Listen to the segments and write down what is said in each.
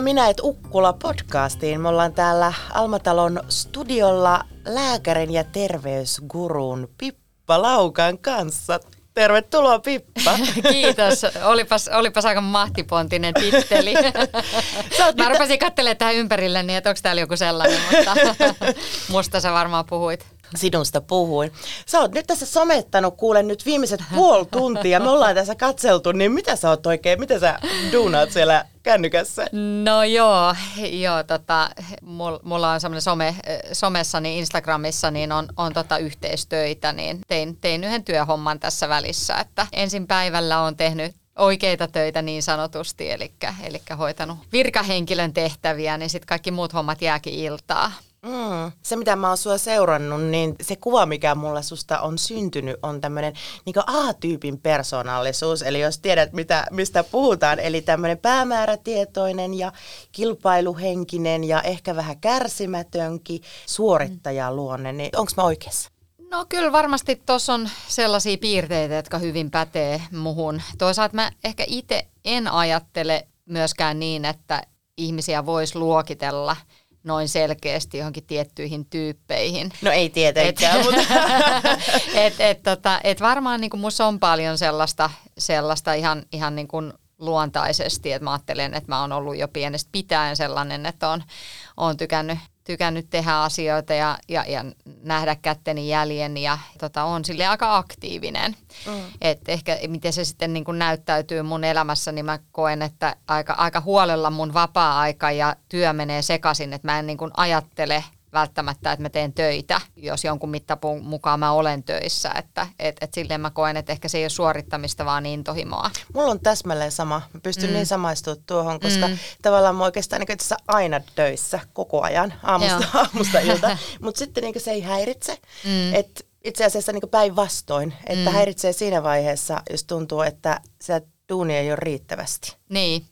Tervetuloa Minä et Ukkula podcastiin. Me ollaan täällä Almatalon studiolla lääkärin ja terveysgurun Pippa Laukan kanssa. Tervetuloa Pippa. Kiitos. Olipas, olipas aika mahtipontinen titteli. Mä rupesin katselemaan tähän ympärille, niin että onko täällä joku sellainen, mutta musta sä varmaan puhuit sinusta puhuin. Sä oot nyt tässä somettanut, kuulen nyt viimeiset puoli tuntia, me ollaan tässä katseltu, niin mitä sä oot oikein, mitä sä duunaat siellä kännykässä? No joo, joo tota, mulla on semmoinen some, somessa, niin Instagramissa niin on, on tota yhteistöitä, niin tein, tein yhden työhomman tässä välissä, että ensin päivällä on tehnyt oikeita töitä niin sanotusti, eli, eli hoitanut virkahenkilön tehtäviä, niin sitten kaikki muut hommat jääkin iltaa. Mm. Se, mitä mä oon sua seurannut, niin se kuva, mikä mulla susta on syntynyt, on tämmöinen niin A-tyypin persoonallisuus. Eli jos tiedät, mitä, mistä puhutaan, eli tämmöinen päämäärätietoinen ja kilpailuhenkinen ja ehkä vähän kärsimätönkin suorittajaluonne, niin onko mä oikeassa? No kyllä varmasti tuossa on sellaisia piirteitä, jotka hyvin pätee muhun. Toisaalta mä ehkä itse en ajattele myöskään niin, että ihmisiä voisi luokitella – noin selkeästi johonkin tiettyihin tyyppeihin. No ei tietenkään, et, mutta... et, et, tota, et varmaan niin kuin musta on paljon sellaista, sellaista ihan, ihan niin kuin luontaisesti, että mä ajattelen, että mä oon ollut jo pienestä pitäen sellainen, että on, on tykännyt tykännyt tehdä asioita ja, ja, ja nähdä kätteni jäljen ja tota, on sille aika aktiivinen. Mm. Et ehkä miten se sitten niin näyttäytyy mun elämässä, niin mä koen, että aika, aika huolella mun vapaa-aika ja työ menee sekaisin, että mä en niin ajattele välttämättä, että mä teen töitä, jos jonkun mittapuun mukaan mä olen töissä. Että et, et silleen mä koen, että ehkä se ei ole suorittamista, vaan intohimoa. Mulla on täsmälleen sama. Mä pystyn mm. niin samaistumaan tuohon, koska mm. tavallaan mä oikeastaan niin aina töissä koko ajan, aamusta, aamusta ilta. Mutta sitten niin se ei häiritse. Mm. Et itse asiassa niin päinvastoin, että mm. häiritsee siinä vaiheessa, jos tuntuu, että se duuni ei ole riittävästi. Niin.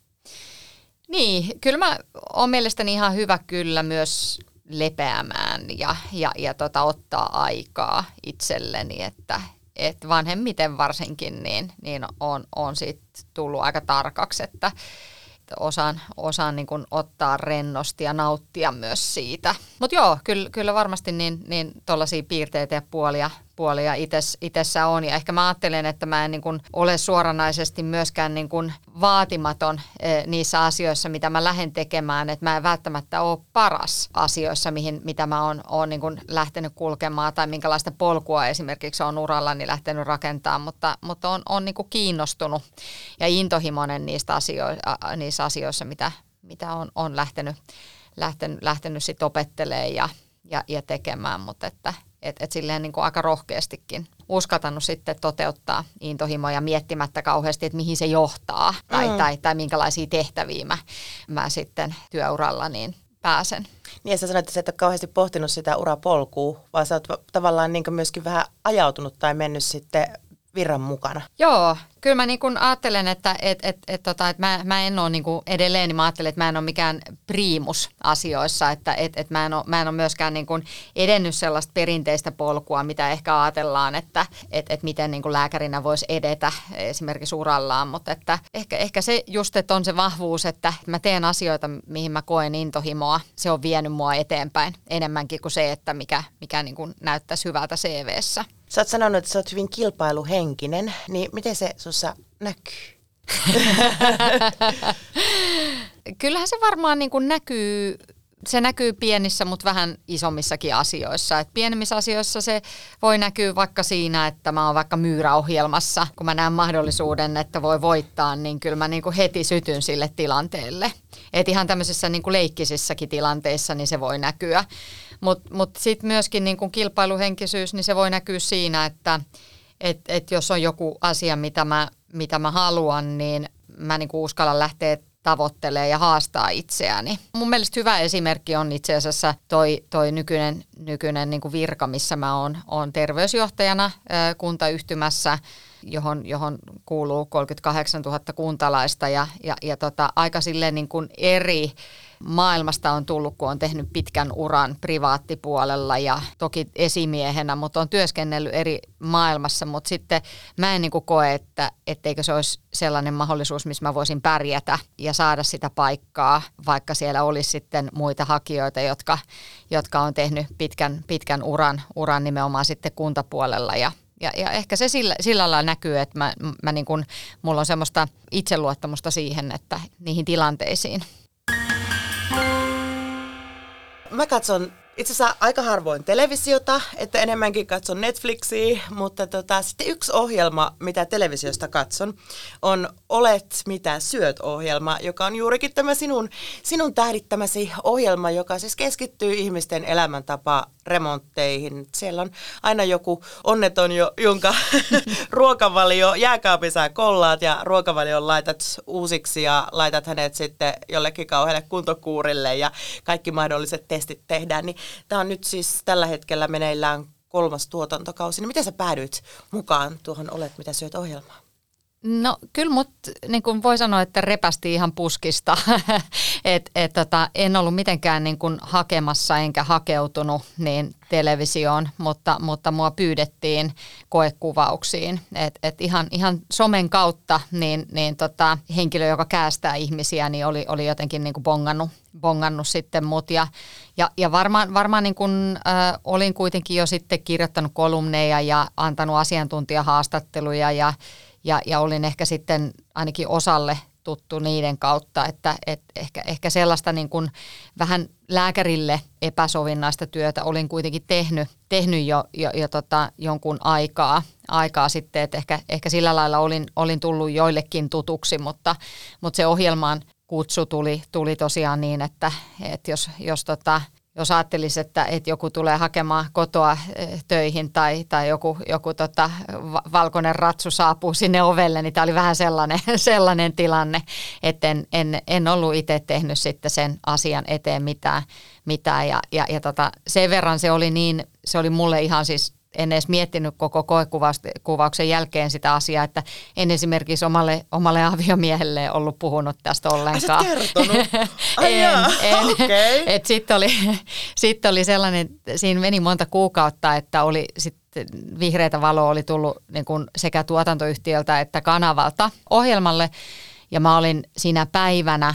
Niin, kyllä mä oon mielestäni ihan hyvä kyllä myös lepeämään ja, ja, ja tota, ottaa aikaa itselleni, että et vanhemmiten varsinkin niin, niin on, on siitä tullut aika tarkaksi, että osaan, osaan niin kuin ottaa rennosti ja nauttia myös siitä. Mutta joo, kyllä, kyllä varmasti niin, niin tuollaisia piirteitä ja puolia, puolia ites, itessä on. Ja ehkä mä ajattelen, että mä en niin kuin ole suoranaisesti myöskään niin kuin vaatimaton e, niissä asioissa, mitä mä lähden tekemään. Että mä en välttämättä ole paras asioissa, mihin, mitä mä oon, oon niin kuin lähtenyt kulkemaan tai minkälaista polkua esimerkiksi on urallani lähtenyt rakentamaan, mutta, mutta on, on niin kuin kiinnostunut ja intohimoinen niistä asioista, niissä asioissa, mitä, mitä on, on lähtenyt, lähtenyt, lähtenyt sit opettelemaan ja, ja, ja tekemään, mutta että – että et silleen niin kuin aika rohkeastikin uskaltanut sitten toteuttaa intohimoja miettimättä kauheasti, että mihin se johtaa tai, mm. tai, tai minkälaisia tehtäviä mä, mä sitten työuralla niin pääsen. Niin ja sä sanoit, että sä et ole kauheasti pohtinut sitä urapolkua, vaan sä oot tavallaan niin myöskin vähän ajautunut tai mennyt sitten virran mukana. Joo, kyllä mä niin ajattelen, että et, et, et, tota, et mä, mä en ole niin edelleen, niin mä ajattelen, että mä en ole mikään priimus asioissa, että et, et mä, en ole, mä en ole myöskään niin edennyt sellaista perinteistä polkua, mitä ehkä ajatellaan, että et, et miten niin lääkärinä voisi edetä esimerkiksi urallaan, mutta että ehkä, ehkä se just, että on se vahvuus, että mä teen asioita, mihin mä koen intohimoa, se on vienyt mua eteenpäin enemmänkin kuin se, että mikä, mikä niin näyttäisi hyvältä CVssä. Sä oot sanonut, että sä oot hyvin kilpailuhenkinen, niin miten se sussa näkyy? Kyllähän se varmaan niin kuin näkyy se näkyy pienissä, mutta vähän isommissakin asioissa. Et pienemmissä asioissa se voi näkyä vaikka siinä, että mä oon vaikka myyräohjelmassa. Kun mä näen mahdollisuuden, että voi voittaa, niin kyllä mä niinku heti sytyn sille tilanteelle. Et ihan tämmöisissä niinku leikkisissäkin tilanteissa niin se voi näkyä. Mutta mut, mut sitten myöskin niinku kilpailuhenkisyys, niin se voi näkyä siinä, että et, et jos on joku asia, mitä mä, mitä mä haluan, niin mä niinku uskallan lähteä tavoittelee ja haastaa itseäni. Mun mielestä hyvä esimerkki on itse asiassa toi, toi nykyinen, nykyinen niin kuin virka, missä mä oon, oon terveysjohtajana kuntayhtymässä, johon, johon kuuluu 38 000 kuntalaista ja, ja, ja tota, aika silleen niin kuin eri maailmasta on tullut, kun on tehnyt pitkän uran privaattipuolella ja toki esimiehenä, mutta on työskennellyt eri maailmassa, mutta sitten mä en niin kuin koe, että etteikö se olisi sellainen mahdollisuus, missä mä voisin pärjätä ja saada sitä paikkaa, vaikka siellä olisi sitten muita hakijoita, jotka, jotka on tehnyt pitkän, pitkän uran, uran nimenomaan sitten kuntapuolella ja ja, ja ehkä se sillä, sillä lailla näkyy, että mä, mä niin kun, mulla on semmoista itseluottamusta siihen, että niihin tilanteisiin. Mä katson itse asiassa aika harvoin televisiota, että enemmänkin katson Netflixiä, mutta tota, sitten yksi ohjelma, mitä televisiosta katson, on Olet mitä syöt ohjelma, joka on juurikin tämä sinun, sinun tähdittämäsi ohjelma, joka siis keskittyy ihmisten elämäntapa remontteihin. Siellä on aina joku onneton, jo, jonka ruokavalio, jääkaapissa kollaat ja ruokavalion laitat uusiksi ja laitat hänet sitten jollekin kauhealle kuntokuurille ja kaikki mahdolliset testit tehdään. Niin Tämä on nyt siis tällä hetkellä meneillään kolmas tuotantokausi. Niin miten sä päädyit mukaan tuohon Olet mitä syöt ohjelmaan? No kyllä mut niin kuin voi sanoa, että repästi ihan puskista. et, et, tota, en ollut mitenkään niin kuin hakemassa enkä hakeutunut niin televisioon, mutta, mutta mua pyydettiin koekuvauksiin. Et, et ihan, ihan somen kautta niin, niin tota, henkilö, joka käästää ihmisiä, niin oli, oli jotenkin niin kuin bongannut, bongannut sitten mut. Ja, ja, ja varmaan, varmaan niin kuin, äh, olin kuitenkin jo sitten kirjoittanut kolumneja ja antanut asiantuntijahaastatteluja ja ja, ja olin ehkä sitten ainakin osalle tuttu niiden kautta, että et ehkä, ehkä sellaista niin kuin vähän lääkärille epäsovinnaista työtä olin kuitenkin tehnyt, tehnyt jo, jo, jo tota, jonkun aikaa, aikaa sitten, että ehkä, ehkä sillä lailla olin, olin tullut joillekin tutuksi, mutta, mutta se ohjelmaan kutsu tuli, tuli tosiaan niin, että, että jos, jos tota, jos ajattelisi, että, että joku tulee hakemaan kotoa eh, töihin tai, tai joku, joku tota, valkoinen ratsu saapuu sinne ovelle, niin tämä oli vähän sellainen, sellainen tilanne, että en, en, en ollut itse tehnyt sitten sen asian eteen mitään. mitään. Ja, ja, ja tota, sen verran se oli niin, se oli mulle ihan siis en edes miettinyt koko koekuvauksen jälkeen sitä asiaa, että en esimerkiksi omalle, omalle aviomiehelle ollut puhunut tästä ollenkaan. Ai kertonut? Ai en, en. Okay. Sitten oli, sit oli sellainen, siinä meni monta kuukautta, että oli sitten vihreitä valoa oli tullut niin kuin sekä tuotantoyhtiöltä että kanavalta ohjelmalle. Ja mä olin siinä päivänä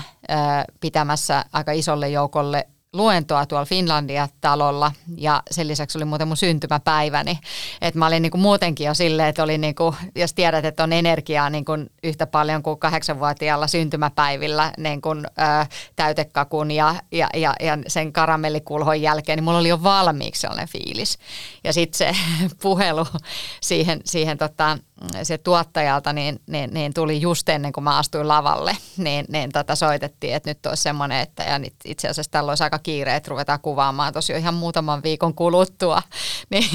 pitämässä aika isolle joukolle luentoa tuolla Finlandia-talolla ja sen lisäksi oli muuten mun syntymäpäiväni. Että mä olin niinku muutenkin jo silleen, että oli niinku, jos tiedät, että on energiaa niinku yhtä paljon kuin kahdeksanvuotiaalla syntymäpäivillä niinku, ö, täytekakun ja, ja, ja, ja sen karamellikulhon jälkeen, niin mulla oli jo valmiiksi sellainen fiilis. Ja sitten se puhelu siihen, siihen tota, se tuottajalta niin, niin, niin, tuli just ennen kuin mä astuin lavalle, niin, niin tota soitettiin, että nyt olisi semmoinen, että ja nyt itse asiassa tällä olisi aika kiire, että ruvetaan kuvaamaan tosiaan ihan muutaman viikon kuluttua. Niin,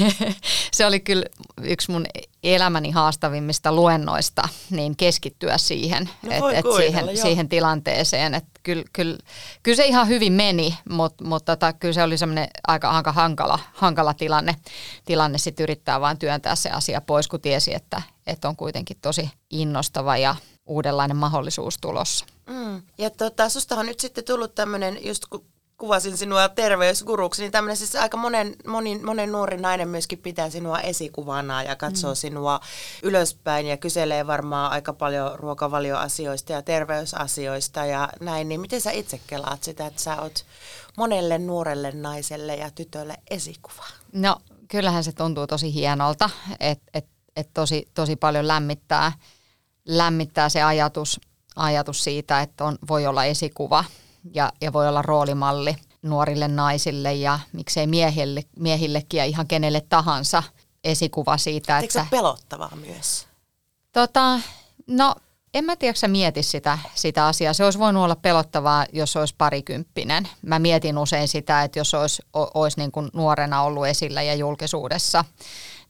se oli kyllä yksi mun elämäni haastavimmista luennoista, niin keskittyä siihen, no et, et siihen, siihen tilanteeseen. Et kyllä, kyllä, kyllä se ihan hyvin meni, mutta mut tota, kyllä se oli semmoinen aika, aika hankala, hankala tilanne, tilanne sitten yrittää vaan työntää se asia pois, kun tiesi, että, että on kuitenkin tosi innostava ja uudenlainen mahdollisuus tulossa. Mm. Ja tota, susta on nyt sitten tullut tämmöinen, just kun kuvasin sinua terveysguruksi, niin tämmöinen siis aika monen, monin, monen nuori nainen myöskin pitää sinua esikuvana ja katsoo mm. sinua ylöspäin ja kyselee varmaan aika paljon ruokavalioasioista ja terveysasioista ja näin. Niin miten sä itse kelaat sitä, että sä oot monelle nuorelle naiselle ja tytölle esikuva? No kyllähän se tuntuu tosi hienolta, että et, et tosi, tosi paljon lämmittää, lämmittää se ajatus, ajatus siitä, että on, voi olla esikuva – ja, ja voi olla roolimalli nuorille naisille ja miksei miehille, miehillekin ja ihan kenelle tahansa esikuva siitä. Eikö että, se pelottavaa myös? Tota, no en mä tiedä, mieti sitä, sitä asiaa. Se olisi voinut olla pelottavaa, jos olisi parikymppinen. Mä mietin usein sitä, että jos olisi, olisi niin kuin nuorena ollut esillä ja julkisuudessa,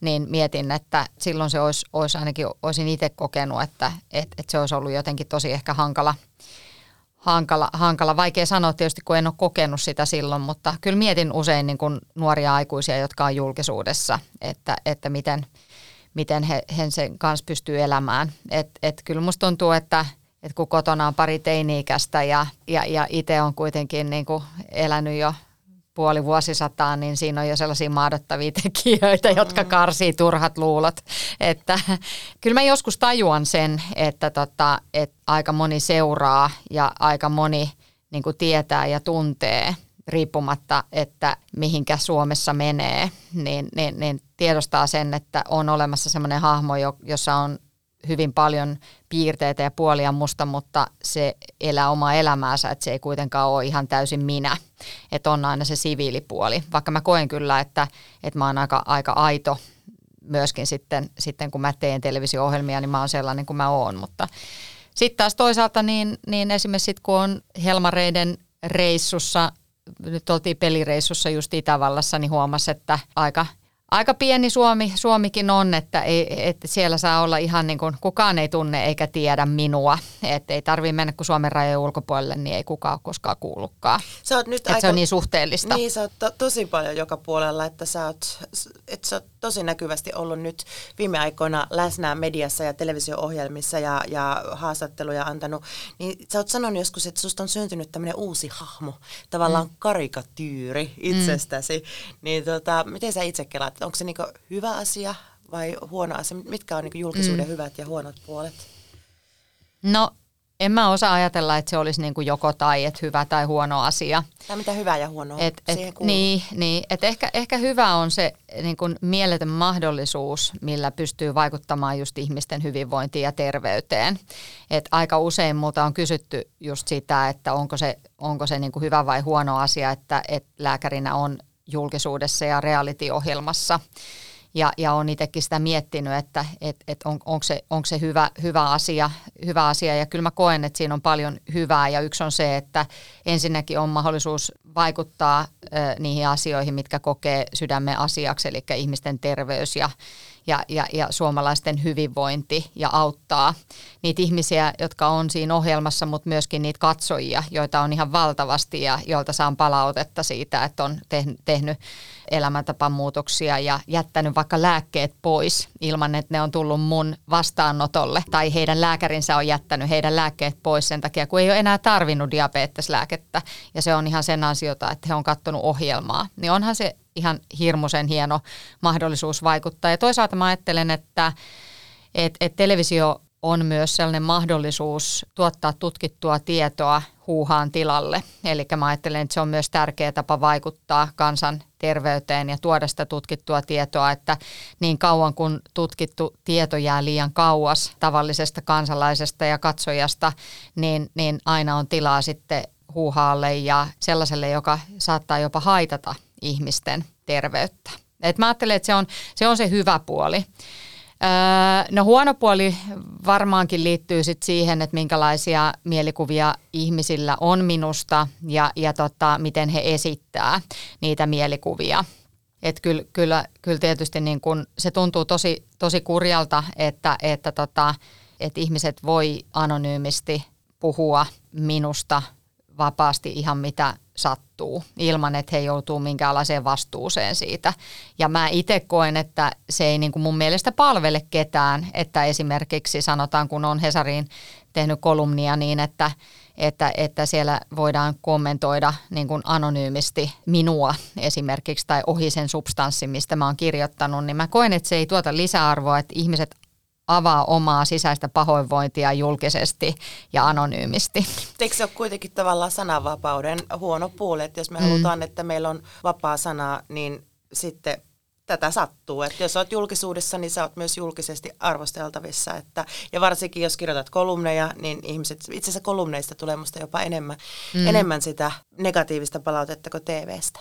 niin mietin, että silloin se olisi, olisi ainakin, olisin itse kokenut, että, että, että se olisi ollut jotenkin tosi ehkä hankala – hankala, hankala. Vaikea sanoa tietysti, kun en ole kokenut sitä silloin, mutta kyllä mietin usein niin kuin nuoria aikuisia, jotka on julkisuudessa, että, että miten, miten he, he sen kanssa pystyy elämään. Et, et kyllä musta tuntuu, että et kun kotona on pari teini-ikäistä ja, ja, ja itse on kuitenkin niin kuin elänyt jo puoli vuosisataa, niin siinä on jo sellaisia maadottavia tekijöitä, jotka mm. karsii turhat luulot. Että, kyllä mä joskus tajuan sen, että, tota, että aika moni seuraa ja aika moni niin kuin tietää ja tuntee riippumatta, että mihinkä Suomessa menee, niin, niin, niin tiedostaa sen, että on olemassa sellainen hahmo, jossa on hyvin paljon piirteitä ja puolia musta, mutta se elää omaa elämäänsä, että se ei kuitenkaan ole ihan täysin minä. Että on aina se siviilipuoli. Vaikka mä koen kyllä, että, että mä oon aika, aika aito myöskin sitten, sitten, kun mä teen televisio-ohjelmia, niin mä oon sellainen kuin mä oon. Mutta sitten taas toisaalta niin, niin esimerkiksi sit, kun on Helmareiden reissussa, nyt oltiin pelireissussa just Itävallassa, niin huomasi, että aika – aika pieni Suomi, Suomikin on, että, ei, että siellä saa olla ihan niin kuin kukaan ei tunne eikä tiedä minua. Että ei tarvitse mennä kuin Suomen rajojen ulkopuolelle, niin ei kukaan ole koskaan kuullutkaan. Sä oot nyt aika, se on niin suhteellista. Niin, sä oot to, tosi paljon joka puolella, että sä oot, että sä oot tosi näkyvästi ollut nyt viime aikoina läsnä mediassa ja televisio-ohjelmissa ja, ja haastatteluja antanut. Niin sä oot sanonut joskus, että susta on syntynyt tämmöinen uusi hahmo, tavallaan mm. karikatyyri itsestäsi. Mm. Niin tota, miten sä itse kelaat? Onko se niinku hyvä asia vai huono asia? Mitkä on niinku julkisuuden mm. hyvät ja huonot puolet? No en mä osaa ajatella, että se olisi niin kuin joko tai, että hyvä tai huono asia. Tai mitä hyvää ja huonoa et, et, Niin, niin että ehkä, ehkä hyvä on se niin kuin mieletön mahdollisuus, millä pystyy vaikuttamaan just ihmisten hyvinvointiin ja terveyteen. Et aika usein multa on kysytty just sitä, että onko se, onko se niin kuin hyvä vai huono asia, että, että lääkärinä on julkisuudessa ja reality-ohjelmassa. Ja, ja olen itsekin sitä miettinyt, että et, et on, onko se, onko se hyvä, hyvä, asia, hyvä asia. Ja kyllä mä koen, että siinä on paljon hyvää. Ja yksi on se, että ensinnäkin on mahdollisuus vaikuttaa ö, niihin asioihin, mitkä kokee sydämen asiaksi, eli ihmisten terveys ja, ja, ja, ja suomalaisten hyvinvointi ja auttaa niitä ihmisiä, jotka on siinä ohjelmassa, mutta myöskin niitä katsojia, joita on ihan valtavasti ja joilta saan palautetta siitä, että on tehnyt elämäntapamuutoksia ja jättänyt vaikka lääkkeet pois ilman, että ne on tullut mun vastaanotolle tai heidän lääkärinsä on jättänyt heidän lääkkeet pois sen takia, kun ei ole enää tarvinnut diabeteslääkettä ja se on ihan sen ansiota, että he on kattonut ohjelmaa. Niin onhan se ihan hirmuisen hieno mahdollisuus vaikuttaa. Ja toisaalta mä ajattelen, että et, et televisio on myös sellainen mahdollisuus tuottaa tutkittua tietoa huuhaan tilalle. Eli mä ajattelen, että se on myös tärkeä tapa vaikuttaa kansan terveyteen ja tuoda sitä tutkittua tietoa, että niin kauan kun tutkittu tieto jää liian kauas tavallisesta kansalaisesta ja katsojasta, niin, niin aina on tilaa sitten huuhaalle ja sellaiselle, joka saattaa jopa haitata ihmisten terveyttä. Et mä ajattelen, että se on se, on se hyvä puoli. Öö, no huono puoli varmaankin liittyy sit siihen, että minkälaisia mielikuvia ihmisillä on minusta ja, ja tota, miten he esittää niitä mielikuvia. Et kyllä, kyllä, kyllä tietysti niin kun, se tuntuu tosi, tosi kurjalta, että, että, tota, että ihmiset voi anonyymisti puhua minusta vapaasti ihan mitä sattuu ilman, että he joutuu minkäänlaiseen vastuuseen siitä. Ja mä itse koen, että se ei niin kuin mun mielestä palvele ketään, että esimerkiksi sanotaan, kun on Hesariin tehnyt kolumnia niin, että, että, että siellä voidaan kommentoida niin kuin anonyymisti minua esimerkiksi tai ohi sen substanssin, mistä mä oon kirjoittanut, niin mä koen, että se ei tuota lisäarvoa, että ihmiset avaa omaa sisäistä pahoinvointia julkisesti ja anonyymisti. Eikö se ole kuitenkin tavallaan sananvapauden huono puoli, että jos me mm. halutaan, että meillä on vapaa sana, niin sitten tätä sattuu. Että jos olet julkisuudessa, niin sä oot myös julkisesti arvosteltavissa. Että, ja varsinkin jos kirjoitat kolumneja, niin ihmiset, itse asiassa kolumneista tulee musta jopa enemmän, mm. enemmän sitä negatiivista palautetta kuin TVstä.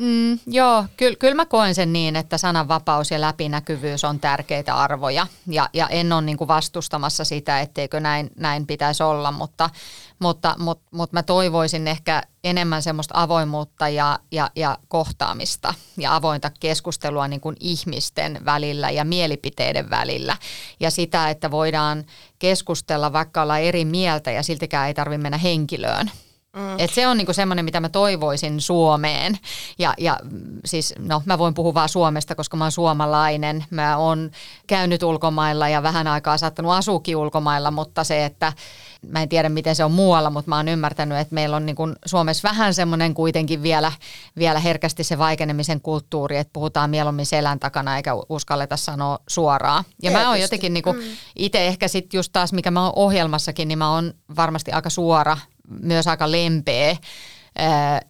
Mm, joo, kyllä kyl mä koen sen niin, että sananvapaus ja läpinäkyvyys on tärkeitä arvoja. Ja, ja en ole niin kuin vastustamassa sitä, etteikö näin, näin pitäisi olla, mutta, mutta, mutta, mutta mä toivoisin ehkä enemmän semmoista avoimuutta ja, ja, ja kohtaamista ja avointa keskustelua niin kuin ihmisten välillä ja mielipiteiden välillä. Ja sitä, että voidaan keskustella, vaikka olla eri mieltä ja siltikään ei tarvitse mennä henkilöön Mm. Et se on niinku semmoinen, mitä mä toivoisin Suomeen. Ja, ja siis, no mä voin puhua vaan Suomesta, koska mä oon suomalainen. Mä oon käynyt ulkomailla ja vähän aikaa saattanut asuukin ulkomailla, mutta se, että mä en tiedä miten se on muualla, mutta mä oon ymmärtänyt, että meillä on niinku Suomessa vähän semmoinen kuitenkin vielä, vielä herkästi se vaikenemisen kulttuuri, että puhutaan mieluummin selän takana eikä uskalleta sanoa suoraan. Ja Tietysti. mä oon jotenkin niinku, mm. itse ehkä sitten just taas, mikä mä oon ohjelmassakin, niin mä oon varmasti aika suora myös aika lempeä.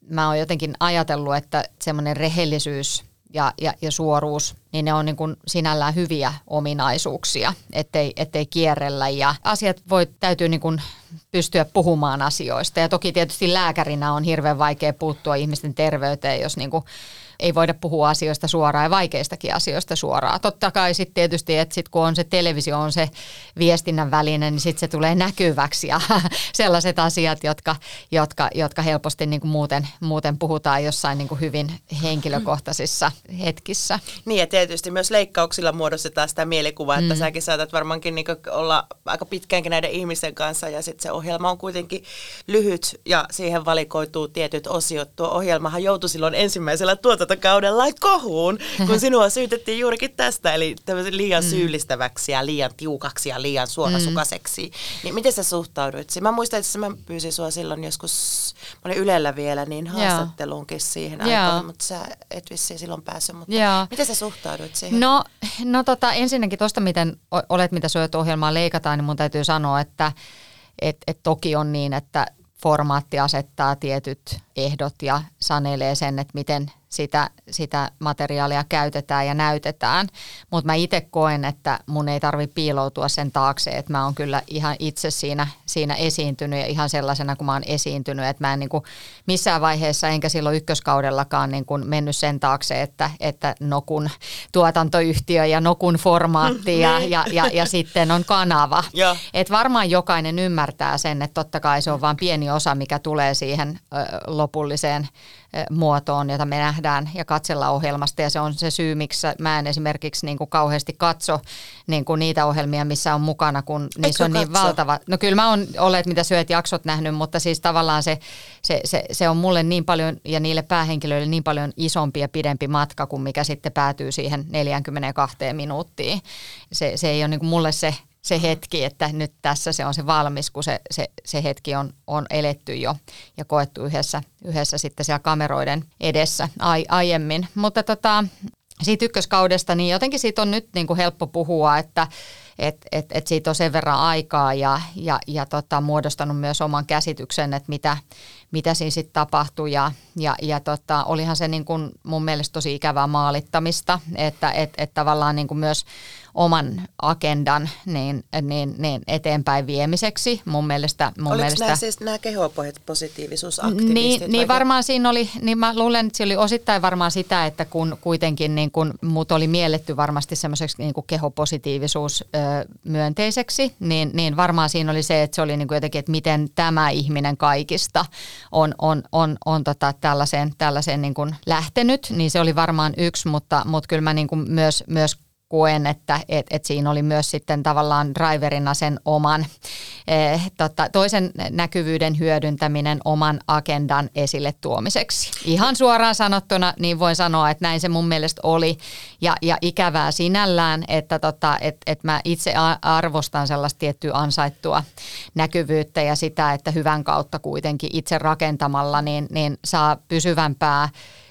Mä oon jotenkin ajatellut, että semmoinen rehellisyys ja, ja, ja suoruus, niin ne on niin kuin sinällään hyviä ominaisuuksia, ettei, ettei kierrellä ja asiat voi, täytyy niin kuin pystyä puhumaan asioista. Ja toki tietysti lääkärinä on hirveän vaikea puuttua ihmisten terveyteen, jos niin kuin ei voida puhua asioista suoraan ja vaikeistakin asioista suoraan. Totta kai sitten tietysti, että sit kun on se televisio on se viestinnän väline, niin sitten se tulee näkyväksi ja sellaiset asiat, jotka, jotka, jotka helposti niin kuin muuten, muuten puhutaan jossain niin kuin hyvin henkilökohtaisissa hetkissä. Niin ja tietysti myös leikkauksilla muodostetaan sitä mielikuvaa, että mm. säkin saatat varmaankin niin olla aika pitkäänkin näiden ihmisten kanssa ja sitten se ohjelma on kuitenkin lyhyt ja siihen valikoituu tietyt osiot. Tuo ohjelmahan joutui silloin ensimmäisellä tuotanto kaudella kohuun, kun sinua syytettiin juurikin tästä, eli liian mm. syyllistäväksi ja liian tiukaksi ja liian suorasukaiseksi. Mm. Niin miten sä suhtauduit? Mä muistan, että mä pyysin sua silloin joskus, mä olin Ylellä vielä, niin haastatteluunkin siihen aikaan, mutta sä et vissiin silloin päässyt. Mutta Joo. miten sä suhtauduit siihen? No, no tota, ensinnäkin tuosta, miten olet, mitä syöt ohjelmaa leikataan, niin mun täytyy sanoa, että et, et toki on niin, että formaatti asettaa tietyt ehdot ja sanelee sen, että miten sitä, sitä materiaalia käytetään ja näytetään. Mutta mä itse koen, että mun ei tarvi piiloutua sen taakse, että mä oon kyllä ihan itse siinä, siinä esiintynyt ja ihan sellaisena kuin mä oon esiintynyt. Että mä en niin kuin missään vaiheessa enkä silloin ykköskaudellakaan niin kuin mennyt sen taakse, että, että Nokun tuotantoyhtiö ja Nokun formaatti ja, niin. ja, ja, ja sitten on kanava. Että varmaan jokainen ymmärtää sen, että totta kai se on vain pieni osa, mikä tulee siihen ö, lopulliseen muotoon, jota me nähdään ja katsellaan ohjelmasta. Ja se on se syy, miksi mä en esimerkiksi niin kuin kauheasti katso niin kuin niitä ohjelmia, missä on mukana, kun Etkö niissä on niin katso? niin valtava. No kyllä mä oon olet mitä syöt jaksot nähnyt, mutta siis tavallaan se, se, se, se on mulle niin paljon ja niille päähenkilöille niin paljon isompi ja pidempi matka kuin mikä sitten päätyy siihen 42 minuuttiin. Se, se ei ole niin kuin mulle se se hetki, että nyt tässä se on se valmis, kun se, se, se hetki on, on eletty jo ja koettu yhdessä, yhdessä sitten siellä kameroiden edessä ai, aiemmin. Mutta tota, siitä ykköskaudesta, niin jotenkin siitä on nyt niin kuin helppo puhua, että et, et, et siitä on sen verran aikaa ja, ja, ja tota, muodostanut myös oman käsityksen, että mitä, mitä siinä sitten tapahtui. Ja, ja, ja tota, olihan se niin kuin mun mielestä tosi ikävää maalittamista, että et, et tavallaan niin kuin myös oman agendan niin, niin, niin eteenpäin viemiseksi. Mun mielestä, mun Oliko mielestä, nämä siis nämä kehopositiivisuusaktivistit? Niin, niin varmaan siinä oli, niin mä luulen, että se oli osittain varmaan sitä, että kun kuitenkin niin kun mut oli mielletty varmasti semmoiseksi niin kehopositiivisuus ö, myönteiseksi, niin, niin varmaan siinä oli se, että se oli niin kuin jotenkin, että miten tämä ihminen kaikista on, on, on, on tota tällaiseen, tällaiseen niin kuin lähtenyt, niin se oli varmaan yksi, mutta, mutta kyllä mä niin kuin myös, myös koen, että et, et siinä oli myös sitten tavallaan driverina sen oman eh, tota, toisen näkyvyyden hyödyntäminen oman agendan esille tuomiseksi. Ihan suoraan sanottuna, niin voin sanoa, että näin se mun mielestä oli ja, ja ikävää sinällään, että tota, et, et mä itse arvostan sellaista tiettyä ansaittua näkyvyyttä ja sitä, että hyvän kautta kuitenkin itse rakentamalla niin, niin saa pysyvämpää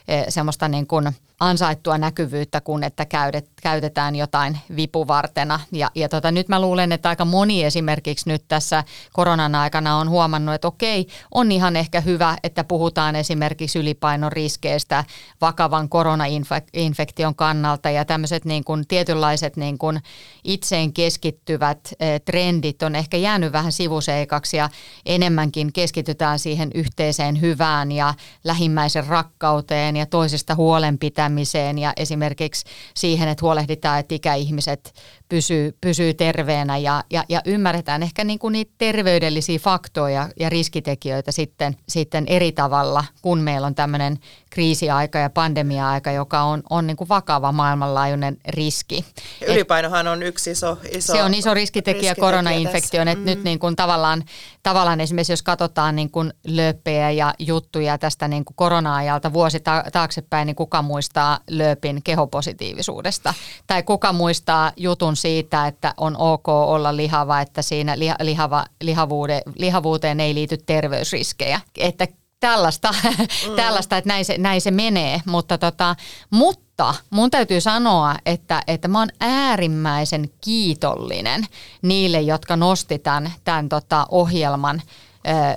eh, semmoista niin kuin – ansaittua näkyvyyttä kuin että käydet, käytetään jotain vipuvartena. Ja, ja tota, nyt mä luulen, että aika moni esimerkiksi nyt tässä koronan aikana on huomannut, että okei, on ihan ehkä hyvä, että puhutaan esimerkiksi ylipainon riskeistä vakavan koronainfektion kannalta ja tämmöiset niin kuin tietynlaiset niin kuin itseen keskittyvät eh, trendit on ehkä jäänyt vähän sivuseikaksi ja enemmänkin keskitytään siihen yhteiseen hyvään ja lähimmäisen rakkauteen ja toisesta huolenpitämiseen ja esimerkiksi siihen, että huolehditaan, että ikäihmiset pysyy, pysyy terveenä ja, ja, ja ymmärretään ehkä niin kuin niitä terveydellisiä faktoja ja riskitekijöitä sitten, sitten eri tavalla, kun meillä on tämmöinen kriisiaika ja pandemia-aika, joka on, on niin kuin vakava maailmanlaajuinen riski. Ylipainohan on yksi iso, iso Se on iso riskitekijä, riskitekijä koronainfektioon, että mm. nyt niin kuin tavallaan, tavallaan esimerkiksi jos katsotaan niin kuin lööppejä ja juttuja tästä niin kuin korona-ajalta vuosi taaksepäin, niin kuka muistaa lööpin kehopositiivisuudesta? Tai kuka muistaa jutun siitä, että on ok olla lihava, että siinä lihava, lihavuuteen, lihavuuteen ei liity terveysriskejä. Että tällaista, mm. tällaista että näin se, näin se menee, mutta, tota, mutta mun täytyy sanoa, että, että mä oon äärimmäisen kiitollinen niille, jotka nosti tämän, tämän tota ohjelman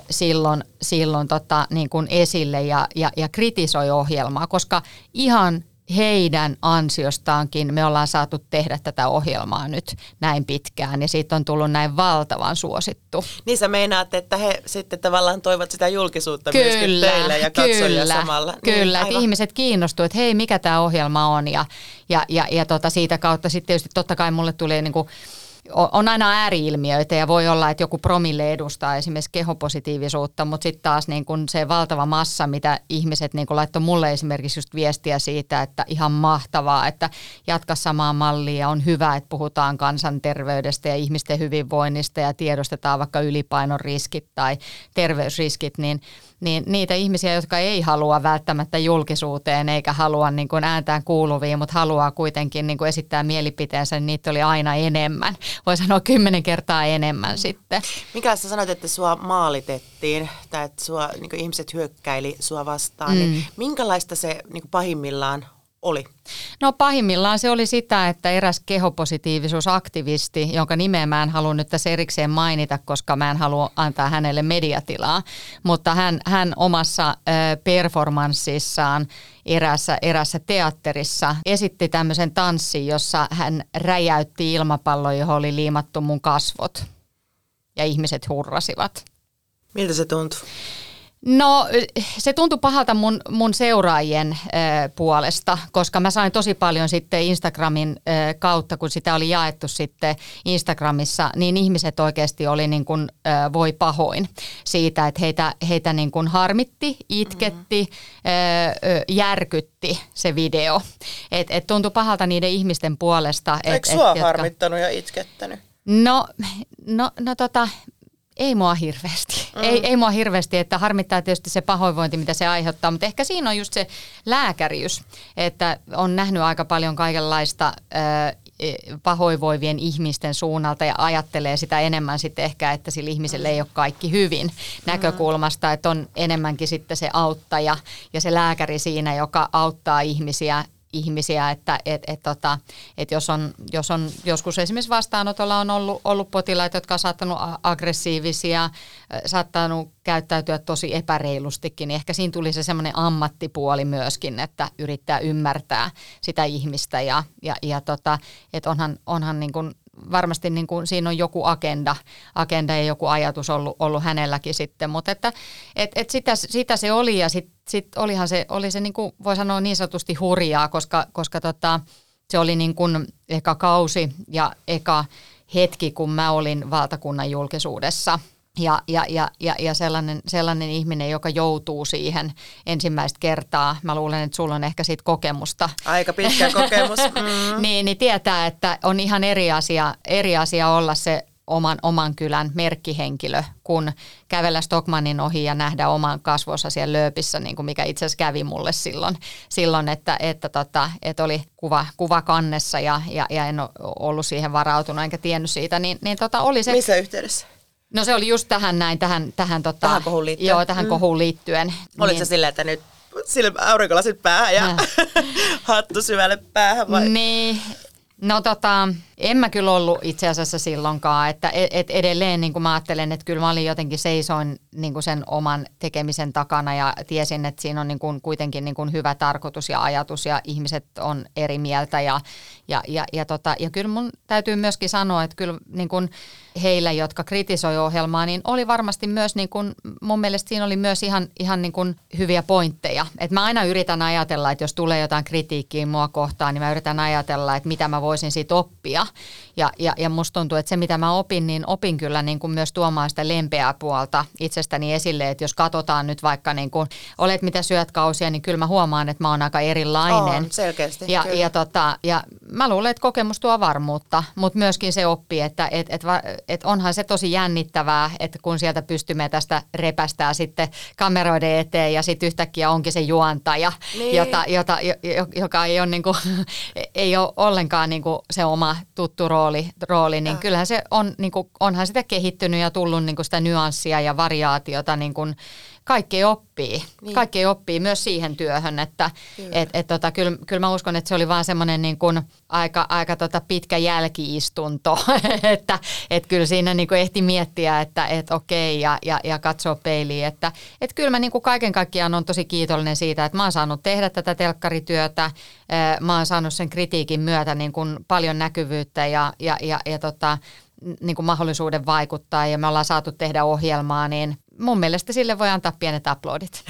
silloin, silloin tota, niin kuin esille ja, ja, ja kritisoi ohjelmaa, koska ihan heidän ansiostaankin me ollaan saatu tehdä tätä ohjelmaa nyt näin pitkään ja siitä on tullut näin valtavan suosittu. Niin sä meinaat, että he sitten tavallaan toivat sitä julkisuutta kyllä, myöskin teille ja katsojille kyllä, samalla. Niin, kyllä, että ihmiset kiinnostuivat, että hei mikä tämä ohjelma on ja, ja, ja, ja tota siitä kautta sitten tietysti totta kai mulle tuli niin kuin on aina ääriilmiöitä ja voi olla, että joku promille edustaa esimerkiksi kehopositiivisuutta, mutta sitten taas niin kun se valtava massa, mitä ihmiset niin laittoi mulle esimerkiksi just viestiä siitä, että ihan mahtavaa, että jatka samaa mallia on hyvä, että puhutaan kansanterveydestä ja ihmisten hyvinvoinnista ja tiedostetaan vaikka ylipainon riskit tai terveysriskit, niin niin niitä ihmisiä, jotka ei halua välttämättä julkisuuteen eikä halua niin kuin ääntään kuuluviin, mutta haluaa kuitenkin niin kuin esittää mielipiteensä, niin niitä oli aina enemmän. Voi sanoa kymmenen kertaa enemmän sitten. Mikä sä sanoit, että sua maalitettiin tai että sua, niin ihmiset hyökkäili sua vastaan, niin mm. niin minkälaista se niin pahimmillaan oli? No pahimmillaan se oli sitä, että eräs kehopositiivisuusaktivisti, jonka nimeä mä en halua nyt tässä erikseen mainita, koska mä en halua antaa hänelle mediatilaa, mutta hän, hän omassa performanssissaan erässä, erässä teatterissa esitti tämmöisen tanssin, jossa hän räjäytti ilmapallon, johon oli liimattu mun kasvot ja ihmiset hurrasivat. Miltä se tuntui? No se tuntui pahalta mun, mun seuraajien äh, puolesta, koska mä sain tosi paljon sitten Instagramin äh, kautta, kun sitä oli jaettu sitten Instagramissa, niin ihmiset oikeasti oli niin kuin, äh, voi pahoin siitä, että heitä, heitä niin kuin harmitti, itketti, mm-hmm. äh, järkytti se video. Et, et tuntui pahalta niiden ihmisten puolesta. Eikö et, sua et, harmittanut jotka... ja itkettänyt? No, no, no tota, ei mua hirveästi. Mm. Ei, ei mua hirveästi, että harmittaa tietysti se pahoinvointi, mitä se aiheuttaa, mutta ehkä siinä on just se lääkäriys, että on nähnyt aika paljon kaikenlaista e, pahoinvoivien ihmisten suunnalta ja ajattelee sitä enemmän sitten ehkä, että sillä ihmisellä ei ole kaikki hyvin näkökulmasta, että on enemmänkin sitten se auttaja ja se lääkäri siinä, joka auttaa ihmisiä ihmisiä, että et, et, tota, et jos, on, jos on joskus esimerkiksi vastaanotolla on ollut, ollut potilaita, jotka on saattanut aggressiivisia, saattanut käyttäytyä tosi epäreilustikin, niin ehkä siinä tuli se semmoinen ammattipuoli myöskin, että yrittää ymmärtää sitä ihmistä ja, ja, ja tota, että onhan, onhan niin kuin varmasti niin kuin siinä on joku agenda, agenda ja joku ajatus ollut, ollut hänelläkin sitten, mutta että et, et sitä, sitä, se oli ja sitten sit olihan se, oli se niin kuin voi sanoa niin sanotusti hurjaa, koska, koska tota, se oli niin kuin eka kausi ja eka hetki, kun mä olin valtakunnan julkisuudessa – ja, ja, ja, ja, ja sellainen, sellainen ihminen, joka joutuu siihen ensimmäistä kertaa, mä luulen, että sulla on ehkä siitä kokemusta. Aika pitkä kokemus. Mm. niin, niin tietää, että on ihan eri asia, eri asia olla se oman, oman kylän merkkihenkilö, kun kävellä Stockmannin ohi ja nähdä oman kasvossa siellä lööpissä, niin kuin mikä itse asiassa kävi mulle silloin, silloin että, että, tota, että oli kuva, kuva kannessa ja, ja, ja en ollut siihen varautunut enkä tiennyt siitä, niin, niin tota, oli se... Missä yhteydessä? No se oli just tähän näin, tähän, tähän, tota, tähän kohuun liittyen. Joo, tähän mm. kohuun liittyen. Oliko niin, se silleen, että nyt sille aurinkolasit päähän ja hattu syvälle päähän vai? Niin, No tota, en mä kyllä ollut itse asiassa silloinkaan, että et, et edelleen niin kuin mä ajattelen, että kyllä mä olin jotenkin seisoin niin kuin sen oman tekemisen takana ja tiesin, että siinä on niin kuin kuitenkin niin kuin hyvä tarkoitus ja ajatus ja ihmiset on eri mieltä ja, ja, ja, ja, tota, ja kyllä mun täytyy myöskin sanoa, että kyllä niin kuin heillä, jotka kritisoi ohjelmaa, niin oli varmasti myös niin kuin, mun mielestä siinä oli myös ihan, ihan niin kuin hyviä pointteja. Et mä aina yritän ajatella, että jos tulee jotain kritiikkiä mua kohtaan, niin mä yritän ajatella, että mitä mä voisin siitä oppia. Ja, ja, ja musta tuntuu, että se mitä mä opin, niin opin kyllä niin kuin myös tuomaan sitä lempeää puolta itsestäni esille, että jos katsotaan nyt vaikka niin kuin, olet mitä syöt kausia, niin kyllä mä huomaan, että mä oon aika erilainen. On, selkeästi. Ja, ja, tota, ja mä luulen, että kokemus tuo varmuutta, mutta myöskin se oppii, että et, et, et onhan se tosi jännittävää, että kun sieltä pystymme tästä repästää sitten kameroiden eteen ja sitten yhtäkkiä onkin se juontaja, niin. jota, jota, joka ei ole, niin kuin, ei ole ollenkaan niin kuin se oma tuttu rooli, rooli niin ja. kyllähän se on, niin kuin, onhan sitä kehittynyt ja tullut niin kuin sitä nyanssia ja variaatiota niin kuin, kaikki oppii. Niin. Kaikki oppii myös siihen työhön, että kyllä. Et, et tota, kyllä, kyllä mä uskon, että se oli vaan semmoinen niin kuin aika, aika tota pitkä jälkiistunto, että et kyllä siinä niin kuin ehti miettiä, että et okei ja, ja, ja katsoa peiliin, että et kyllä mä niin kuin kaiken kaikkiaan on tosi kiitollinen siitä, että mä oon saanut tehdä tätä telkkarityötä, mä oon saanut sen kritiikin myötä niin kuin paljon näkyvyyttä ja, ja, ja, ja tota, niin kuin mahdollisuuden vaikuttaa ja me ollaan saatu tehdä ohjelmaa, niin mun mielestä sille voi antaa pienet aplodit.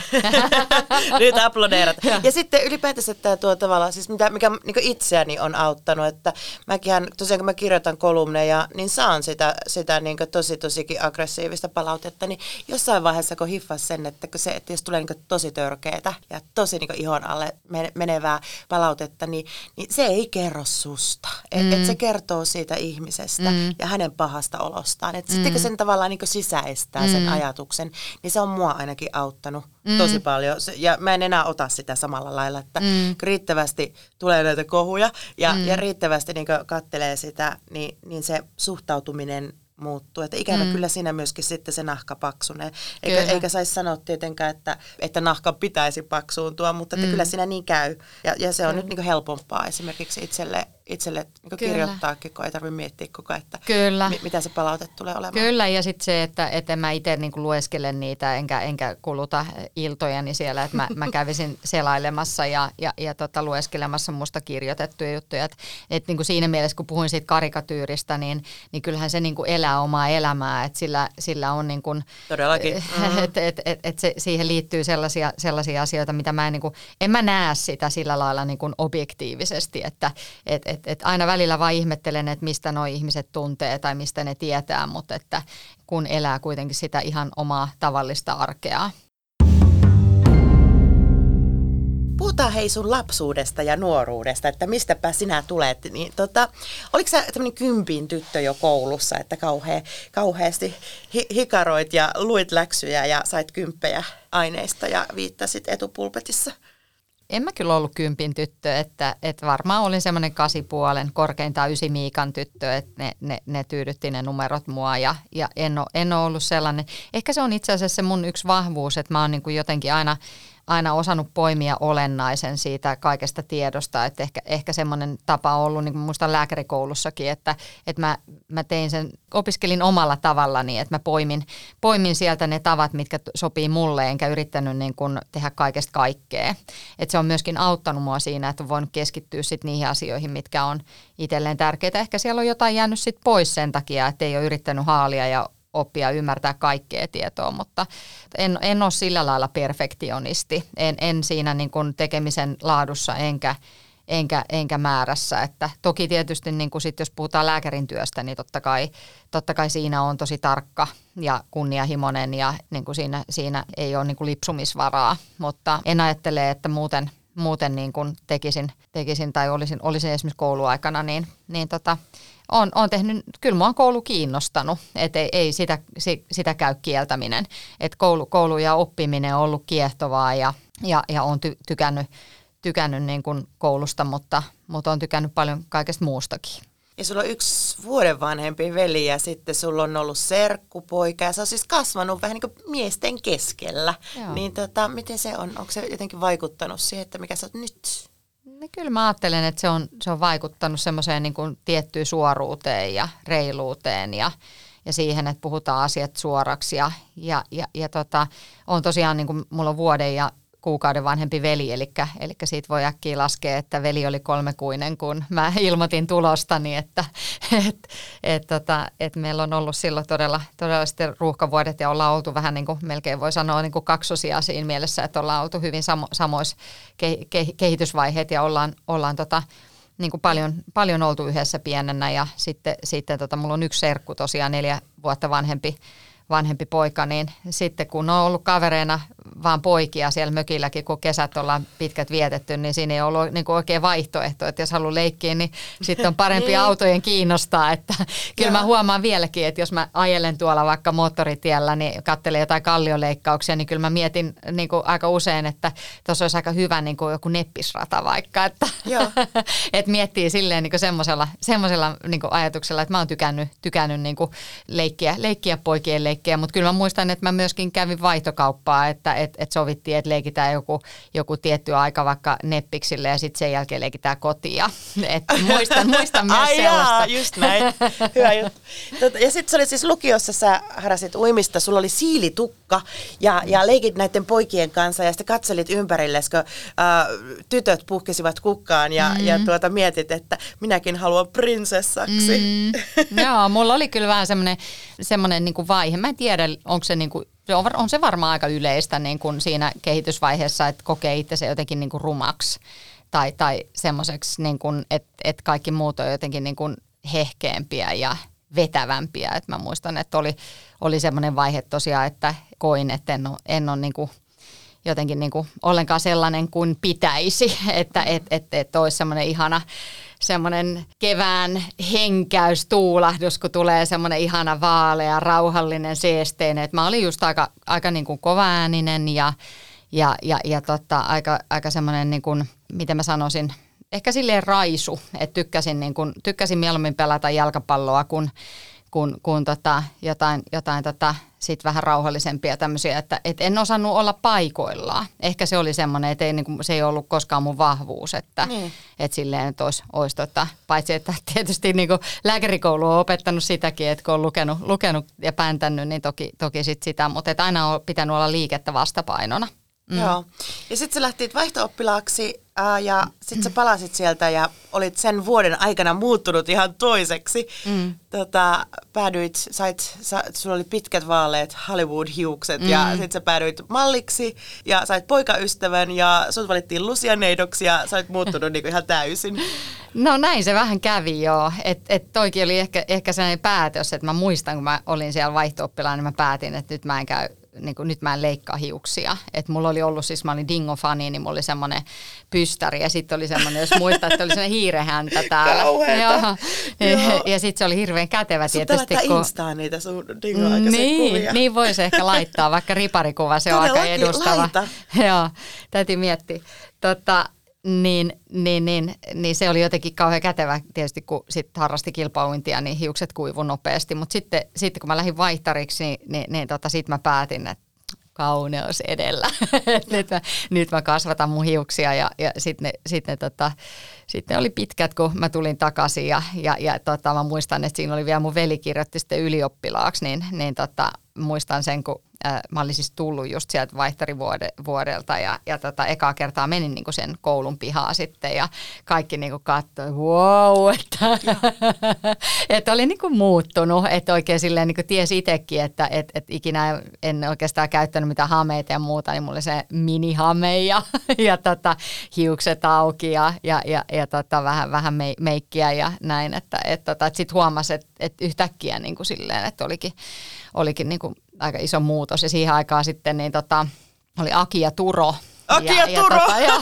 Nyt aplodeerat. ja. ja sitten ylipäätänsä tämä tuo tavallaan, siis mitä, mikä niin itseäni on auttanut, että mäkin tosiaan kun mä kirjoitan kolumneja, niin saan sitä, sitä niin tosi tosikin aggressiivista palautetta, niin jossain vaiheessa kun hiffas sen, että kun se, että jos tulee niin tosi törkeitä ja tosi niin ihon alle menevää palautetta, niin, niin se ei kerro susta. Et, mm. et se kertoo siitä ihmisestä mm. ja hänen pahasta olostaan. Että mm. sitten kun sen tavallaan niin sisäistää mm. sen ajatuksen, ajatuksen, niin se on mua ainakin auttanut mm. tosi paljon. Ja mä en enää ota sitä samalla lailla, että mm. riittävästi tulee näitä kohuja ja, mm. ja riittävästi niin kattelee sitä, niin, niin se suhtautuminen muuttuu. Että ikävä mm. kyllä siinä myöskin sitten se nahka paksunee. Eikä, eikä saisi sanoa tietenkään, että, että nahka pitäisi paksuuntua, mutta että mm. kyllä siinä niin käy. Ja, ja se on kyllä. nyt niin helpompaa esimerkiksi itselle itselle niin kirjoittaakin, kun ei tarvitse miettiä koko ajan, että Kyllä. Mi- mitä se palaute tulee olemaan. Kyllä, ja sitten se, että, että mä itse niin lueskelen niitä, enkä, enkä kuluta iltojani siellä, että mä, mä kävisin selailemassa ja, ja, ja tota, lueskelemassa musta kirjoitettuja juttuja. Että et, niin siinä mielessä, kun puhuin siitä karikatyyristä, niin, niin kyllähän se niin elää omaa elämää, että sillä, sillä on niin kuin, Todellakin. Mm. Että et, et, et se, siihen liittyy sellaisia, sellaisia asioita, mitä mä en, niin kuin, en mä näe sitä sillä lailla niin kuin objektiivisesti, että et, et, et aina välillä vaan ihmettelen, että mistä nuo ihmiset tuntee tai mistä ne tietää, mutta että kun elää kuitenkin sitä ihan omaa tavallista arkea. Puhutaan hei sun lapsuudesta ja nuoruudesta, että mistäpä sinä tulet. Niin, tota, oliko sä tämmöinen kympin tyttö jo koulussa, että kauhea, kauheasti hi- hikaroit ja luit läksyjä ja sait kymppejä aineista ja viittasit etupulpetissa? En mä kyllä ollut kympin tyttö, että, että varmaan olin semmoinen kasipuolen, korkeintaan ysimiikan tyttö, että ne, ne, ne tyydytti ne numerot mua ja, ja en, ole, en ole ollut sellainen. Ehkä se on itse asiassa se mun yksi vahvuus, että mä oon niin kuin jotenkin aina aina osannut poimia olennaisen siitä kaikesta tiedosta. Että ehkä, ehkä semmoinen tapa on ollut, niin kuin muistan lääkärikoulussakin, että, että mä, mä tein sen, opiskelin omalla tavallani, että mä poimin, poimin sieltä ne tavat, mitkä sopii mulle, enkä yrittänyt niin kuin tehdä kaikesta kaikkea. Että se on myöskin auttanut mua siinä, että on voinut keskittyä sit niihin asioihin, mitkä on itselleen tärkeitä. Ehkä siellä on jotain jäänyt sit pois sen takia, että ei ole yrittänyt haalia ja oppia ymmärtää kaikkea tietoa, mutta en, en ole sillä lailla perfektionisti. En, en siinä niin kuin tekemisen laadussa enkä, enkä, enkä määrässä. Että toki tietysti niin kuin sit, jos puhutaan lääkärin työstä, niin totta kai, totta kai siinä on tosi tarkka ja kunnianhimoinen ja niin kuin siinä, siinä ei ole niin kuin lipsumisvaraa, mutta en ajattele, että muuten, muuten niin kuin tekisin, tekisin tai olisin, olisin esimerkiksi kouluaikana, niin, niin tota, on, on tehnyt, kyllä mua on koulu kiinnostanut, että ei, ei sitä, sitä käy kieltäminen. Että koulu, koulu ja oppiminen on ollut kiehtovaa ja, ja, ja on ty, tykännyt, tykännyt niin kuin koulusta, mutta, mutta on tykännyt paljon kaikesta muustakin. Ja sulla on yksi vuoden vanhempi veli ja sitten sulla on ollut serkkupoika ja sä on siis kasvanut vähän niin kuin miesten keskellä. Joo. Niin tota, miten se on? Onko se jotenkin vaikuttanut siihen, että mikä sä oot nyt? No kyllä mä ajattelen, että se on, se on vaikuttanut semmoiseen niin kuin tiettyyn suoruuteen ja reiluuteen ja, ja siihen, että puhutaan asiat suoraksi. Ja, ja, ja, ja tota, on tosiaan, niin kuin mulla on vuoden ja kuukauden vanhempi veli, eli, eli siitä voi äkkiä laskea, että veli oli kolmekuinen, kun mä ilmoitin tulostani, että et, et, tota, et meillä on ollut silloin todella, todella sitten ruuhkavuodet ja ollaan oltu vähän niin kuin melkein voi sanoa niin kuin kaksosia siinä mielessä, että ollaan oltu hyvin samo, samoissa ke, ke, kehitysvaiheet ja ollaan, ollaan tota, niin kuin paljon, paljon oltu yhdessä pienenä ja sitten, sitten tota, mulla on yksi serkku tosiaan neljä vuotta vanhempi vanhempi poika, niin sitten kun on ollut kavereina vaan poikia siellä mökilläkin, kun kesät ollaan pitkät vietetty, niin siinä ei ollut niin kuin oikein vaihtoehto, että jos haluaa leikkiä, niin sitten on parempi niin. autojen kiinnostaa, että kyllä mä huomaan vieläkin, että jos mä ajelen tuolla vaikka moottoritiellä, niin katselen jotain kallioleikkauksia, niin kyllä mä mietin niin kuin aika usein, että tuossa olisi aika hyvä niin kuin joku neppisrata vaikka, että, että miettii silleen niin semmoisella, semmoisella niin ajatuksella, että mä oon tykännyt, tykännyt niin kuin leikkiä, leikkiä poikien leikkejä, mutta kyllä mä muistan, että mä myöskin kävin vaihtokauppaa, että et, et sovittiin, että leikitään joku, joku tietty aika vaikka neppiksille ja sitten sen jälkeen leikitään kotia. Et muistan, muistan myös Ai sellaista. Jaa, just näin. Hyvä juttu. Tota, ja sitten se oli siis lukiossa, sä harrasit uimista, sulla oli siilitukka ja, ja leikit näiden poikien kanssa ja sitten katselit ympärille, kun äh, tytöt puhkesivat kukkaan ja, mm. ja tuota, mietit, että minäkin haluan prinsessaksi. Mm. Joo, mulla oli kyllä vähän semmoinen, semmoinen niin vaihe. Mä en tiedä, onko se niin kuin se on, on se varmaan aika yleistä niin kuin siinä kehitysvaiheessa, että kokee itse se jotenkin niin kuin rumaksi tai, tai semmoiseksi, niin että, että kaikki muut on jotenkin niin kuin hehkeämpiä ja vetävämpiä. Et mä muistan, että oli, oli semmoinen vaihe tosiaan, että koin, että en ole, en ole niin kuin jotenkin niin kuin ollenkaan sellainen kuin pitäisi, että et, et, et olisi semmoinen ihana semmoinen kevään henkäys, tuulahdus, kun tulee semmoinen ihana vaalea, rauhallinen, seesteinen. Mä olin just aika, aika niin kuin kovaääninen ja, ja, ja, ja tota, aika, aika semmoinen, niin kuin, miten mä sanoisin, ehkä silleen raisu, että tykkäsin, niin kuin, tykkäsin mieluummin pelata jalkapalloa kuin kuin, kuin tota, jotain, jotain tota, sit vähän rauhallisempia tämmöisiä, että et en osannut olla paikoillaan. Ehkä se oli semmoinen, että ei, niin kuin, se ei ollut koskaan mun vahvuus, että niin. et silleen, että olisi, olisi tota, paitsi että tietysti niin kuin lääkärikoulu on opettanut sitäkin, että kun on lukenut, lukenut ja pääntänyt, niin toki, toki sit sitä, mutta et aina on pitänyt olla liikettä vastapainona. Mm. Joo. Ja sitten sä lähtit vaihto-oppilaaksi ää, ja sitten sä palasit sieltä ja olit sen vuoden aikana muuttunut ihan toiseksi. Mm. Tota, päädyit, sait, sa, sulla oli pitkät vaaleet Hollywood-hiukset mm. ja sitten sä päädyit malliksi ja sait poikaystävän ja sut valittiin lusianeidoksi ja sä olit muuttunut niinku ihan täysin. No näin se vähän kävi joo. Että et toikin oli ehkä, ehkä sellainen päätös, että mä muistan kun mä olin siellä vaihto niin mä päätin, että nyt mä en käy niin kuin, nyt mä en leikkaa hiuksia. Et mulla oli ollut, siis mä olin Dingo-fani, niin mulla oli semmoinen pystäri ja sitten oli semmoinen, jos muistat, että oli semmoinen hiirehäntä täällä. Kauheeta. Ja, ja sitten se oli hirveän kätevä tietysti. Sitten kun... Instaan niitä sun dingo niin, kuvia. Niin voisi ehkä laittaa, vaikka riparikuva, se on aika edustava. Laita. Joo, täytyy miettiä. Tota, niin, niin, niin, niin se oli jotenkin kauhean kätevä tietysti, kun sit harrasti kilpauintia, niin hiukset kuivu nopeasti. Mutta sitten, sitten kun mä lähdin vaihtariksi, niin, niin, niin tota, sitten mä päätin, että kauneus edellä. nyt, mä, nyt mä kasvatan mun hiuksia ja, ja sitten ne, sit ne, tota, sit ne oli pitkät, kun mä tulin takaisin ja, ja, ja tota, mä muistan, että siinä oli vielä mun veli kirjoitti sitten ylioppilaaksi, niin, niin tota, muistan sen, kun äh, mä olin siis tullut just sieltä vaihtarivuodelta ja, ja tota, ekaa kertaa menin niinku sen koulun pihaa sitten ja kaikki niinku katsoi, wow, että, että oli niinku muuttunut, että oikein silleen niinku tiesi itsekin, että et, et ikinä en oikeastaan käyttänyt mitään hameita ja muuta, niin mulla oli se minihame ja, ja tota, hiukset auki ja, ja, ja, ja tota, vähän, vähän meikkiä ja näin, että et, tota, et sitten huomasi, että et yhtäkkiä niinku silleen, että olikin, olikin niinku aika iso muutos ja siihen aikaan sitten niin tota, oli Aki ja Turo. Aki ja, ja Turo! Tota, ja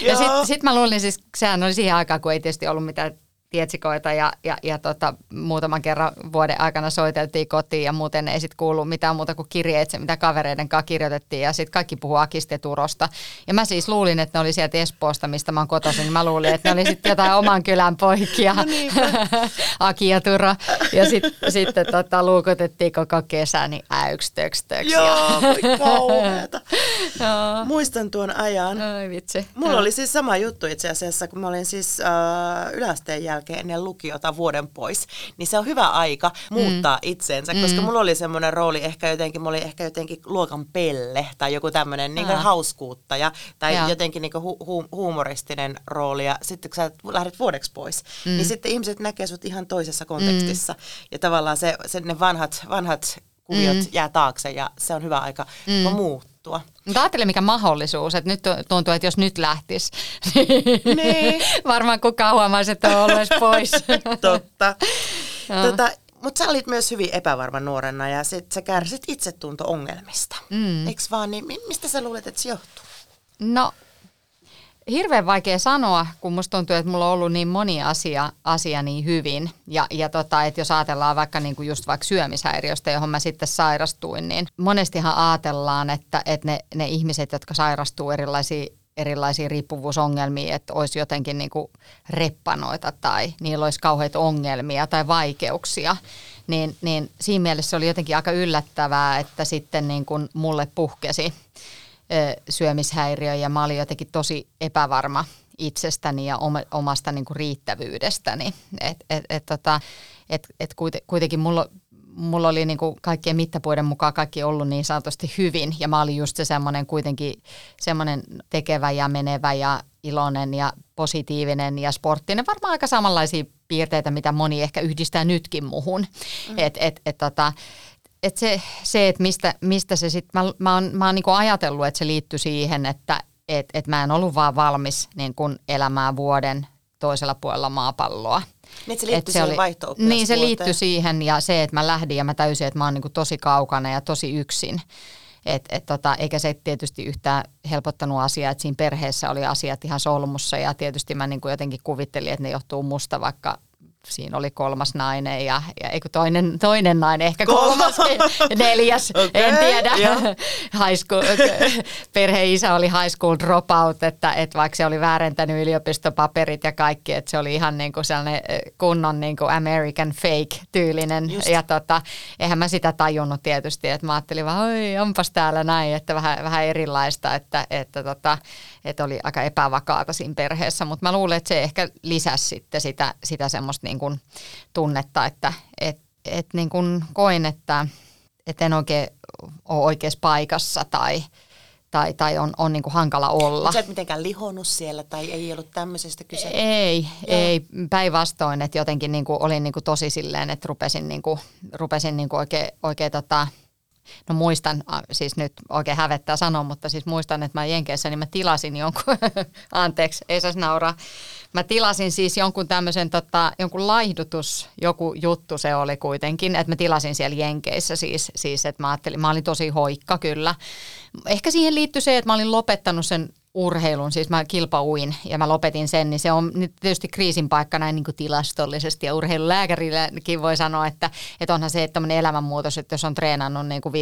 ja sitten sit mä luulin siis, sehän oli siihen aikaan, kun ei tietysti ollut mitään pietsikoita ja, ja, ja tota, muutaman kerran vuoden aikana soiteltiin kotiin ja muuten ei sitten kuulu mitään muuta kuin kirjeitse, mitä kavereiden kanssa kirjoitettiin ja sitten kaikki puhuu Akista ja. Ja mä siis luulin, että ne oli sieltä Espoosta, mistä mä oon kotoisin, niin mä luulin, että ne oli sitten jotain oman kylän poikia, no Aki ja Turo. Ja sitten sit, tota, luukutettiin koko kesä, niin äyks, töks, töks. Joo, kauheeta. Muistan tuon ajan. Ai vitsi. Mulla oli siis sama juttu itse asiassa, kun mä olin siis äh, yläasteen jälkeen ennen lukiota vuoden pois. Niin se on hyvä aika muuttaa mm. itseensä, koska mm. mulla oli semmoinen rooli ehkä jotenkin, mulla oli ehkä jotenkin luokan pelle tai joku tämmöinen niin hauskuuttaja tai ja. jotenkin niin hu- hu- huumoristinen rooli. Ja sitten kun sä lähdet vuodeksi pois, mm. niin sitten ihmiset näkee sut ihan toisessa kontekstissa. Mm. Ja tavallaan se, se ne vanhat, vanhat kuviot mm. jää taakse ja se on hyvä aika mm. muuttua. Mutta ajattele mikä mahdollisuus, että nyt tuntuu, että jos nyt lähtisi, niin varmaan kukaan huomaisi, että on ollut pois. Totta. tota, mutta sä olit myös hyvin epävarma nuorena ja sit sä kärsit itsetunto-ongelmista. Mm. Eikö vaan, niin mistä sä luulet, että se johtuu? No hirveän vaikea sanoa, kun musta tuntuu, että mulla on ollut niin moni asia, asia niin hyvin. Ja, ja tota, että jos ajatellaan vaikka niinku just vaikka syömishäiriöstä, johon mä sitten sairastuin, niin monestihan ajatellaan, että, että ne, ne ihmiset, jotka sairastuu erilaisiin erilaisia riippuvuusongelmia, että olisi jotenkin niin kuin reppanoita tai niillä olisi kauheita ongelmia tai vaikeuksia, niin, niin siinä mielessä se oli jotenkin aika yllättävää, että sitten niin kuin mulle puhkesi syömishäiriö ja mä olin jotenkin tosi epävarma itsestäni ja omasta niin kuin riittävyydestäni. Et, et, et, tota, et, et kuitenkin mulla, mulla oli niin kuin kaikkien mittapuiden mukaan kaikki ollut niin sanotusti hyvin ja mä olin just se semmoinen kuitenkin semmoinen tekevä ja menevä ja iloinen ja positiivinen ja sporttinen. Varmaan aika samanlaisia piirteitä, mitä moni ehkä yhdistää nytkin muhun. Mm. Et, et, et, tota, et se, se että mistä, mistä se sitten, mä, mä oon, mä oon niinku ajatellut, että se liittyy siihen, että et, et mä en ollut vaan valmis niin kun elämään vuoden toisella puolella maapalloa. Niin se liittyy se oli, vaihto Niin se liittyi siihen ja se, että mä lähdin ja mä täysin, että mä oon niin tosi kaukana ja tosi yksin. Et, et tota, eikä se tietysti yhtään helpottanut asiaa, että siinä perheessä oli asiat ihan solmussa ja tietysti mä niin kuin jotenkin kuvittelin, että ne johtuu musta, vaikka siinä oli kolmas nainen ja, ja eikö toinen, toinen nainen, ehkä kolmas, neljäs, okay, en tiedä. high school, perheisä oli high school dropout, että, että vaikka se oli väärentänyt yliopistopaperit ja kaikki, että se oli ihan niin kuin sellainen kunnon niin kuin American fake-tyylinen. Just. Ja tota, eihän mä sitä tajunnut tietysti, että mä ajattelin vaan, oi onpas täällä näin, että vähän, vähän erilaista, että, että, tota, että oli aika epävakaata siinä perheessä, mutta mä luulen, että se ehkä lisäsi sitten sitä, sitä semmoista niin kuin tunnetta, että et, et niin kuin koin, että et en oikein ole oikeassa paikassa tai, tai, tai on, on niin kuin hankala olla. Sä et mitenkään lihonnut siellä tai ei ollut tämmöisestä kyse? Ei, Joo. ei päinvastoin, että jotenkin niin kuin olin niin kuin tosi silleen, että rupesin, niin kuin, rupesin niin kuin oikein, oikein tota, No muistan, siis nyt oikein hävettää sanoa, mutta siis muistan, että mä Jenkeissä, niin mä tilasin jonkun, anteeksi, ei saisi nauraa. Mä tilasin siis jonkun tämmöisen, tota, jonkun laihdutus, joku juttu se oli kuitenkin, että mä tilasin siellä Jenkeissä siis, siis että mä ajattelin, mä olin tosi hoikka kyllä. Ehkä siihen liittyy se, että mä olin lopettanut sen urheilun, siis mä kilpauin ja mä lopetin sen, niin se on nyt tietysti kriisin paikka näin niin kuin tilastollisesti ja urheilulääkärilläkin voi sanoa, että, että onhan se että elämänmuutos, että jos on treenannut niin kuin 15-20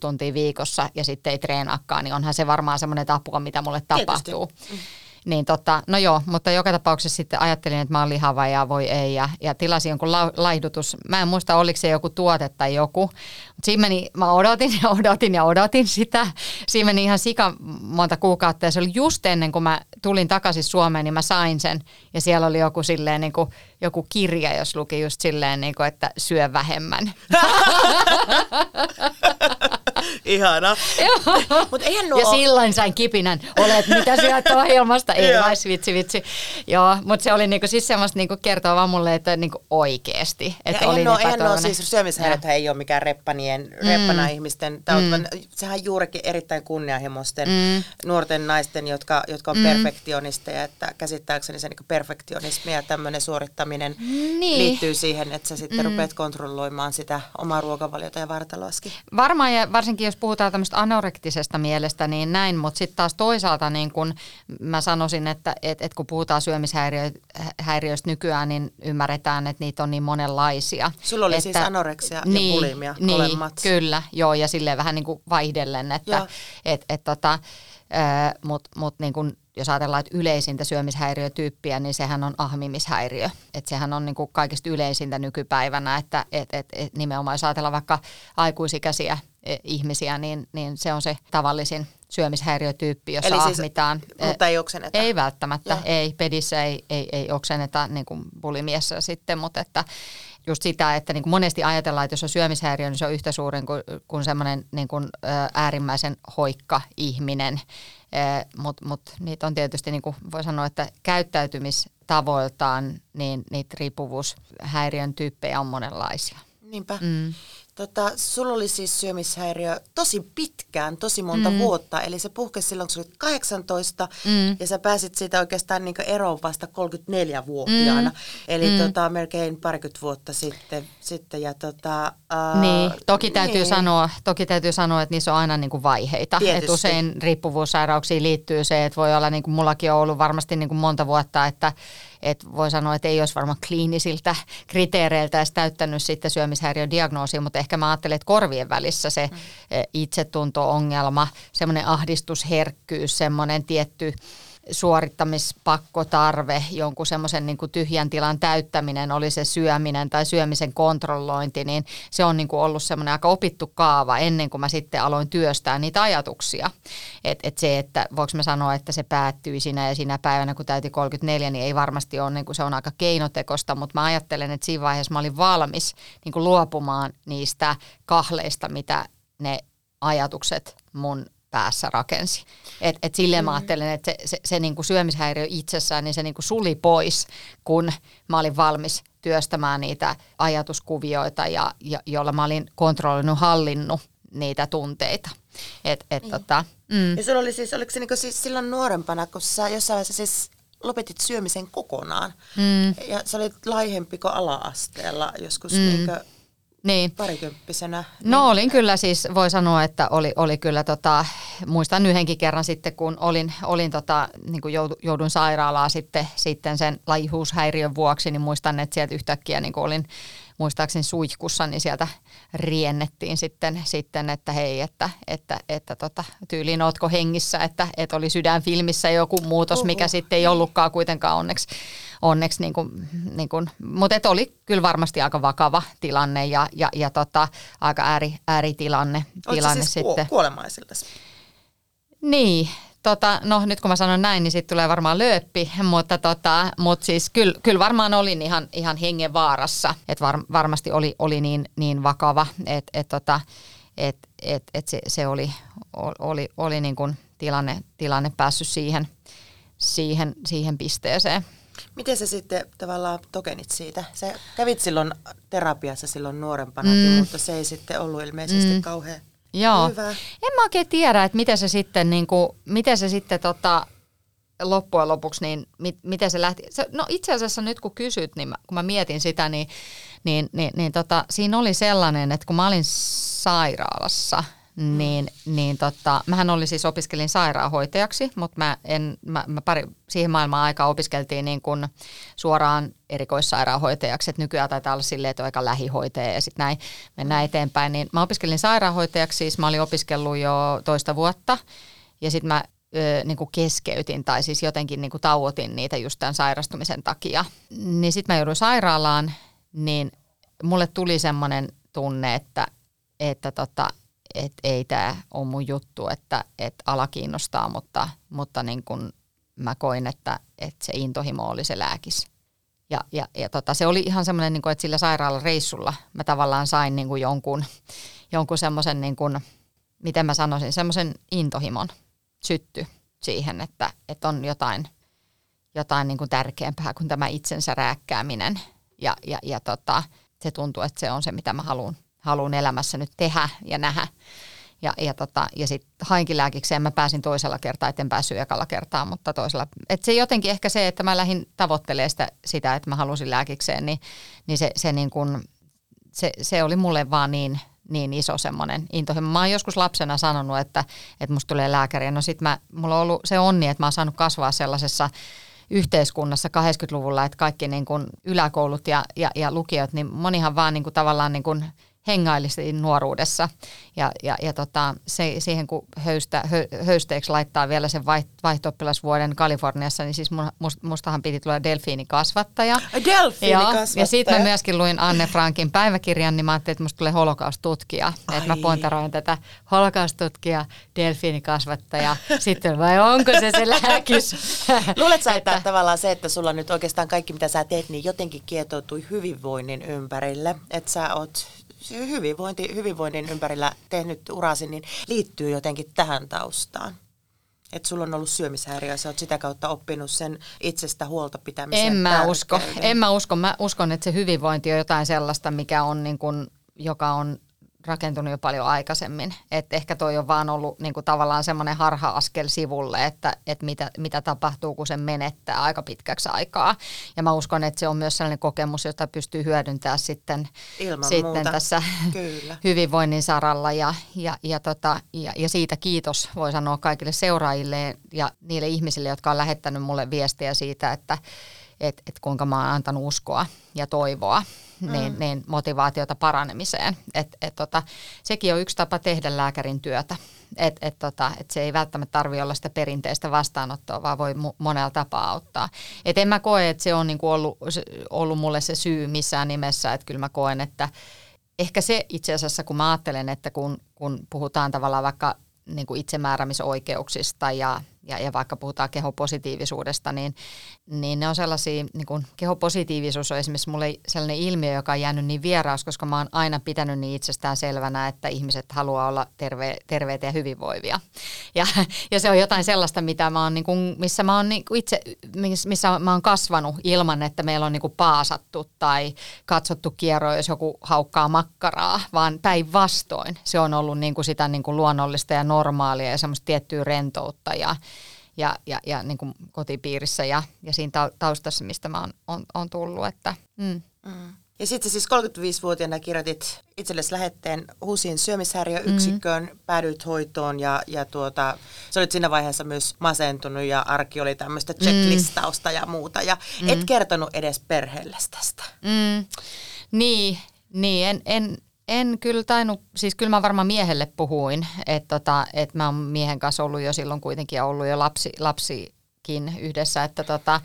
tuntia viikossa ja sitten ei treenaakaan, niin onhan se varmaan semmoinen tapua, mitä mulle tapahtuu. Tietysti. Niin tota, no joo, mutta joka tapauksessa sitten ajattelin, että mä oon lihava ja voi ei ja, ja tilasin jonkun la, laihdutus. Mä en muista, oliko se joku tuote tai joku. Mutta siinä meni, mä odotin ja odotin ja odotin sitä. Siinä meni ihan sika monta kuukautta ja se oli just ennen kuin mä tulin takaisin Suomeen, niin mä sain sen. Ja siellä oli joku silleen niin kuin, joku kirja, jos luki just silleen, niin kuin, että syö vähemmän. Ihana. Mut eihän nuo ja silloin sain kipinän, olet mitä syöt ohjelmasta, ei vai vitsi vitsi. Joo, mutta se oli niinku siis semmoista niinku kertoa vaan mulle, että niinku oikeesti. Että ja oli eihän, nuo, eihän nuo siis syömishäiriöt ei ole mikään reppanien, mm. reppana ihmisten tauti, mm. sehän on juurikin erittäin kunnianhimoisten mm. nuorten naisten, jotka, jotka on mm. perfektionisteja, että käsittääkseni se niinku perfektionismi ja tämmöinen suorittaminen niin. liittyy siihen, että sä sitten mm. rupeat kontrolloimaan sitä omaa ruokavaliota ja vartaloaski. Varmaan ja varsinkin jos puhutaan tämmöistä anorektisesta mielestä, niin näin, mutta sitten taas toisaalta niin kun mä sanoisin, että et, et kun puhutaan syömishäiriöistä nykyään, niin ymmärretään, että niitä on niin monenlaisia. Sulla oli että, siis anoreksia niin, ja bulimia niin, molemmat. kyllä, joo, ja silleen vähän niin kuin vaihdellen, että et, et, tota, mutta mut niin kun, jos ajatellaan, että yleisintä syömishäiriötyyppiä, niin sehän on ahmimishäiriö. Että sehän on niin kuin kaikista yleisintä nykypäivänä, että et, et, et nimenomaan jos ajatellaan vaikka aikuisikäisiä e, ihmisiä, niin, niin se on se tavallisin syömishäiriötyyppi, jossa Eli siis, ahmitaan. Mutta ei oksenneta? Ei välttämättä, Joo. ei. Pedissä ei, ei, ei oksenneta niin kuin bulimiassa sitten, mutta että just sitä, että niin kuin monesti ajatellaan, että jos on syömishäiriö, niin se on yhtä suuren kuin, kuin semmoinen niin kuin, äärimmäisen hoikka ihminen. Mutta mut niitä on tietysti, niin kuin voi sanoa, että käyttäytymistavoiltaan, niin niitä riippuvuushäiriön tyyppejä on monenlaisia. Niinpä. Mm. Tota, sulla oli siis syömishäiriö tosi pitkään, tosi monta mm. vuotta. Eli se puhkesi silloin, kun sä olit 18 mm. ja sä pääsit siitä oikeastaan niin eroon vasta 34-vuotiaana. Mm. Eli mm. Tota, melkein parikymmentä vuotta sitten. sitten ja tota, uh, niin, toki täytyy, niin. Sanoa, toki täytyy sanoa, että niissä on aina niin kuin vaiheita. Et usein riippuvuussairauksiin liittyy se, että voi olla, niin kuin mullakin on ollut varmasti niin kuin monta vuotta, että et voi sanoa, että ei olisi varmaan kliinisiltä kriteereiltä edes täyttänyt sitten syömishäiriödiagnoosia, mutta ehkä mä ajattelen, että korvien välissä se mm. itsetunto-ongelma, semmoinen ahdistusherkkyys, semmoinen tietty suorittamispakkotarve, jonkun semmoisen niin kuin tyhjän tilan täyttäminen, oli se syöminen tai syömisen kontrollointi, niin se on niin kuin ollut semmoinen aika opittu kaava ennen kuin mä sitten aloin työstää niitä ajatuksia. Että et se, että voiko mä sanoa, että se päättyi siinä ja siinä päivänä, kun täytti 34, niin ei varmasti ole, niin kuin se on aika keinotekosta, mutta mä ajattelen, että siinä vaiheessa mä olin valmis niin kuin luopumaan niistä kahleista, mitä ne ajatukset mun päässä rakensi. Et, et silleen mm. mä ajattelen, että se, se, se niinku syömishäiriö itsessään, niin se niinku suli pois, kun mä olin valmis työstämään niitä ajatuskuvioita, ja, ja, jolla mä olin kontrolloinut, hallinnut niitä tunteita. Et, et niin. tota, mm. Ja sulla oli siis, oliko se niinku siis silloin nuorempana, kun sä jossain vaiheessa siis lopetit syömisen kokonaan, mm. ja sä olit laihempi kuin ala-asteella joskus mm. niinku niin. parikymppisenä. No niin. olin kyllä siis, voi sanoa, että oli, oli kyllä, tota, muistan yhdenkin kerran sitten, kun olin, olin tota, niin kuin joudun sairaalaa sitten, sitten sen laihuushäiriön vuoksi, niin muistan, että sieltä yhtäkkiä niin kuin olin muistaakseni suihkussa, niin sieltä riennettiin sitten, sitten että hei, että, että, että tota, tyyliin ootko hengissä, että, että oli sydänfilmissä joku muutos, mikä Oho. sitten ei ollutkaan kuitenkaan onneksi, onneksi niin kuin, niin kuin, mutta et oli kyllä varmasti aika vakava tilanne ja, ja, ja tota, aika ääri, ääritilanne tilanne siis sitten. kuolemaisilta? Niin, tota, no nyt kun mä sanon näin, niin sitten tulee varmaan lööppi, mutta, tota, mutta siis kyllä, kyllä varmaan olin ihan, ihan hengenvaarassa, että var, varmasti oli, oli niin, niin vakava, että et, tota, et, et, et se, se oli, oli, oli niin kuin tilanne, tilanne päässyt siihen, siihen, siihen pisteeseen. Miten sä sitten tavallaan tokenit siitä? Sä kävit silloin terapiassa silloin nuorempana, mm. mutta se ei sitten ollut ilmeisesti mm. kauhean Joo. Hyvä. En mä oikein tiedä, että miten se sitten, niin kuin, miten se sitten tota, loppujen lopuksi, niin mit, miten se lähti. Se, no itse asiassa nyt kun kysyt, niin mä, kun mä mietin sitä, niin, niin, niin, niin tota, siinä oli sellainen, että kun mä olin sairaalassa – niin, niin tota, mähän olin siis opiskelin sairaanhoitajaksi, mutta mä en, mä, mä pari, siihen maailmaan aikaa opiskeltiin niin kuin suoraan erikoissairaanhoitajaksi, että nykyään taitaa olla silleen, että on aika lähihoitaja ja sitten näin mennään eteenpäin. Niin mä opiskelin sairaanhoitajaksi, siis mä olin opiskellut jo toista vuotta ja sitten mä ö, niin kuin keskeytin tai siis jotenkin niin kuin tauotin niitä just tämän sairastumisen takia. Niin sitten mä jouduin sairaalaan, niin mulle tuli semmoinen tunne, että, että tota, että ei tämä ole mun juttu, että, että ala kiinnostaa, mutta, mutta niin kun mä koin, että, että se intohimo oli se lääkis. Ja, ja, ja tota, se oli ihan semmoinen, niin että sillä sairaalareissulla mä tavallaan sain niin kuin jonkun, jonkun semmoisen, niin kuin, miten mä sanoisin, semmoisen intohimon sytty siihen, että, että on jotain, jotain niin kuin tärkeämpää kuin tämä itsensä rääkkääminen. Ja, ja, ja tota, se tuntuu, että se on se, mitä mä haluan haluan elämässä nyt tehdä ja nähdä. Ja, ja, tota, ja sitten hainkin lääkikseen, mä pääsin toisella kertaa, etten päässyt ekalla kertaa, mutta toisella. Et se jotenkin ehkä se, että mä lähdin tavoittelemaan sitä, sitä että mä halusin lääkikseen, niin, niin se, se, niin kun, se, se oli mulle vaan niin, niin iso semmoinen intohimo. Mä oon joskus lapsena sanonut, että, että musta tulee lääkäri. No sit mä, mulla on ollut se onni, että mä oon saanut kasvaa sellaisessa yhteiskunnassa 80-luvulla, että kaikki niin kuin yläkoulut ja, ja, ja lukiot, niin monihan vaan niin kuin tavallaan niin kuin hengailisi nuoruudessa. Ja, ja, ja tota, se, siihen kun höystä, hö, höysteeksi laittaa vielä sen vaihto-oppilasvuoden Kaliforniassa, niin siis must, mustahan piti tulla delfiinikasvattaja. Delfiinikasvattaja. Ja sitten mä myöskin luin Anne Frankin päiväkirjan, niin mä ajattelin, että musta tulee holokaustutkija. Että mä pointeroin tätä holokaustutkija, delfiinikasvattaja. Sitten vai onko se se lääkis? Luulet sä, että tavallaan se, että sulla nyt oikeastaan kaikki mitä sä teet, niin jotenkin kietoutui hyvinvoinnin ympärille. Että sä oot hyvinvointi, hyvinvoinnin ympärillä tehnyt urasi, niin liittyy jotenkin tähän taustaan? Että sulla on ollut syömishäiriö ja sä oot sitä kautta oppinut sen itsestä huolta pitämisen En mä usko. En mä usko. Mä uskon, että se hyvinvointi on jotain sellaista, mikä on niin kuin, joka on rakentunut jo paljon aikaisemmin. Että ehkä toi on vaan ollut niin kuin tavallaan semmoinen harha-askel sivulle, että, että mitä, mitä tapahtuu, kun se menettää aika pitkäksi aikaa. Ja mä uskon, että se on myös sellainen kokemus, jota pystyy hyödyntämään sitten, sitten tässä Kyllä. hyvinvoinnin saralla. Ja, ja, ja, tota, ja, ja siitä kiitos voi sanoa kaikille seuraajille ja niille ihmisille, jotka on lähettänyt mulle viestiä siitä, että et, et kuinka mä oon antanut uskoa ja toivoa niin, mm. niin motivaatiota paranemiseen. Et, et tota, sekin on yksi tapa tehdä lääkärin työtä. Et, et tota, et se ei välttämättä tarvitse olla sitä perinteistä vastaanottoa, vaan voi mu- monella tapaa auttaa. Et en mä koe, että se on niinku ollut, ollut mulle se syy missään nimessä. Että kyllä mä koen, että ehkä se itse asiassa, kun mä ajattelen, että kun, kun puhutaan tavallaan vaikka niin kuin itsemääräämisoikeuksista ja ja, ja vaikka puhutaan kehopositiivisuudesta, niin, niin ne on sellaisia, niin kuin kehopositiivisuus on esimerkiksi mulle sellainen ilmiö, joka on jäänyt niin vieraus, koska mä oon aina pitänyt niin itsestään selvänä, että ihmiset haluaa olla terve, terveitä ja hyvinvoivia. Ja, ja se on jotain sellaista, mitä mä oon, niin kuin, missä mä oon niin kuin itse, missä mä oon kasvanut ilman, että meillä on niin kuin paasattu tai katsottu kierroa, jos joku haukkaa makkaraa, vaan päinvastoin. Se on ollut niin kuin sitä niin kuin luonnollista ja normaalia ja semmoista tiettyä rentoutta ja, ja, ja, ja niin kuin kotipiirissä ja, ja siinä taustassa, mistä mä oon, on, on tullut. Että, mm. Mm. Ja sitten siis 35-vuotiaana kirjoitit itsellesi lähetteen HUSin syömishäiriöyksikköön, mm-hmm. päädyit hoitoon ja, ja tuota, sä olit siinä vaiheessa myös masentunut ja arki oli tämmöistä mm. checklistausta mm. ja muuta. Ja mm. et kertonut edes perheelle tästä. Mm. Niin, niin en, en, en kyllä tainnut, siis kyllä mä varmaan miehelle puhuin, että tota, et mä oon miehen kanssa ollut jo silloin kuitenkin ollut jo lapsi, lapsikin yhdessä, että tota,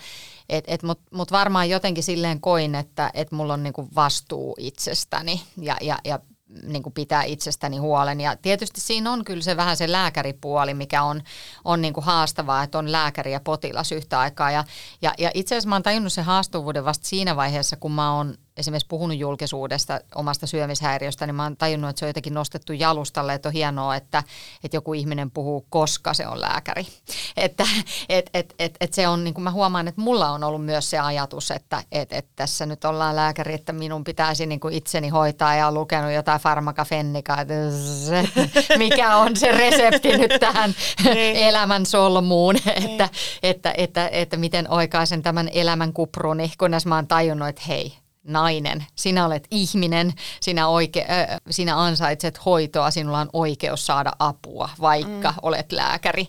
et, et, Mutta mut varmaan jotenkin silleen koin, että et mulla on niinku vastuu itsestäni ja, ja, ja niin kuin pitää itsestäni huolen. Ja tietysti siinä on kyllä se vähän se lääkäripuoli, mikä on, on niin kuin haastavaa, että on lääkäri ja potilas yhtä aikaa. Ja, ja, ja itse asiassa mä oon tajunnut sen haastuvuuden vasta siinä vaiheessa, kun mä oon esimerkiksi puhunut julkisuudesta omasta syömishäiriöstä, niin mä oon tajunnut, että se on jotenkin nostettu jalustalle, että on hienoa, että, että joku ihminen puhuu, koska se on lääkäri. Että et, et, et, et se on, niin kuin mä huomaan, että mulla on ollut myös se ajatus, että et, et tässä nyt ollaan lääkäri, että minun pitäisi niin kuin itseni hoitaa ja on lukenut jotain farmakafennikaa, että mikä on se resepti nyt tähän niin. elämän solmuun, niin. että, että, että, että miten oikaisen tämän elämän kupruni, kunnes mä oon tajunnut, että hei, nainen, sinä olet ihminen, sinä, oike, äh, sinä ansaitset hoitoa, sinulla on oikeus saada apua, vaikka mm. olet lääkäri.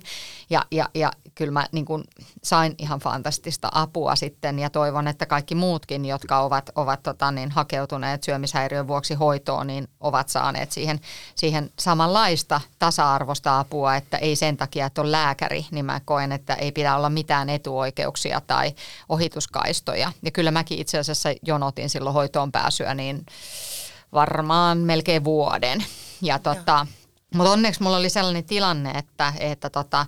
Ja, ja, ja kyllä mä niin kuin sain ihan fantastista apua sitten ja toivon, että kaikki muutkin, jotka ovat, ovat tota, niin, hakeutuneet syömishäiriön vuoksi hoitoon, niin ovat saaneet siihen, siihen samanlaista tasa-arvosta apua, että ei sen takia, että on lääkäri, niin mä koen, että ei pidä olla mitään etuoikeuksia tai ohituskaistoja. Ja kyllä mäkin itse asiassa jonotin silloin hoitoon pääsyä niin varmaan melkein vuoden. Ja tota, mutta onneksi mulla oli sellainen tilanne, että, että tota,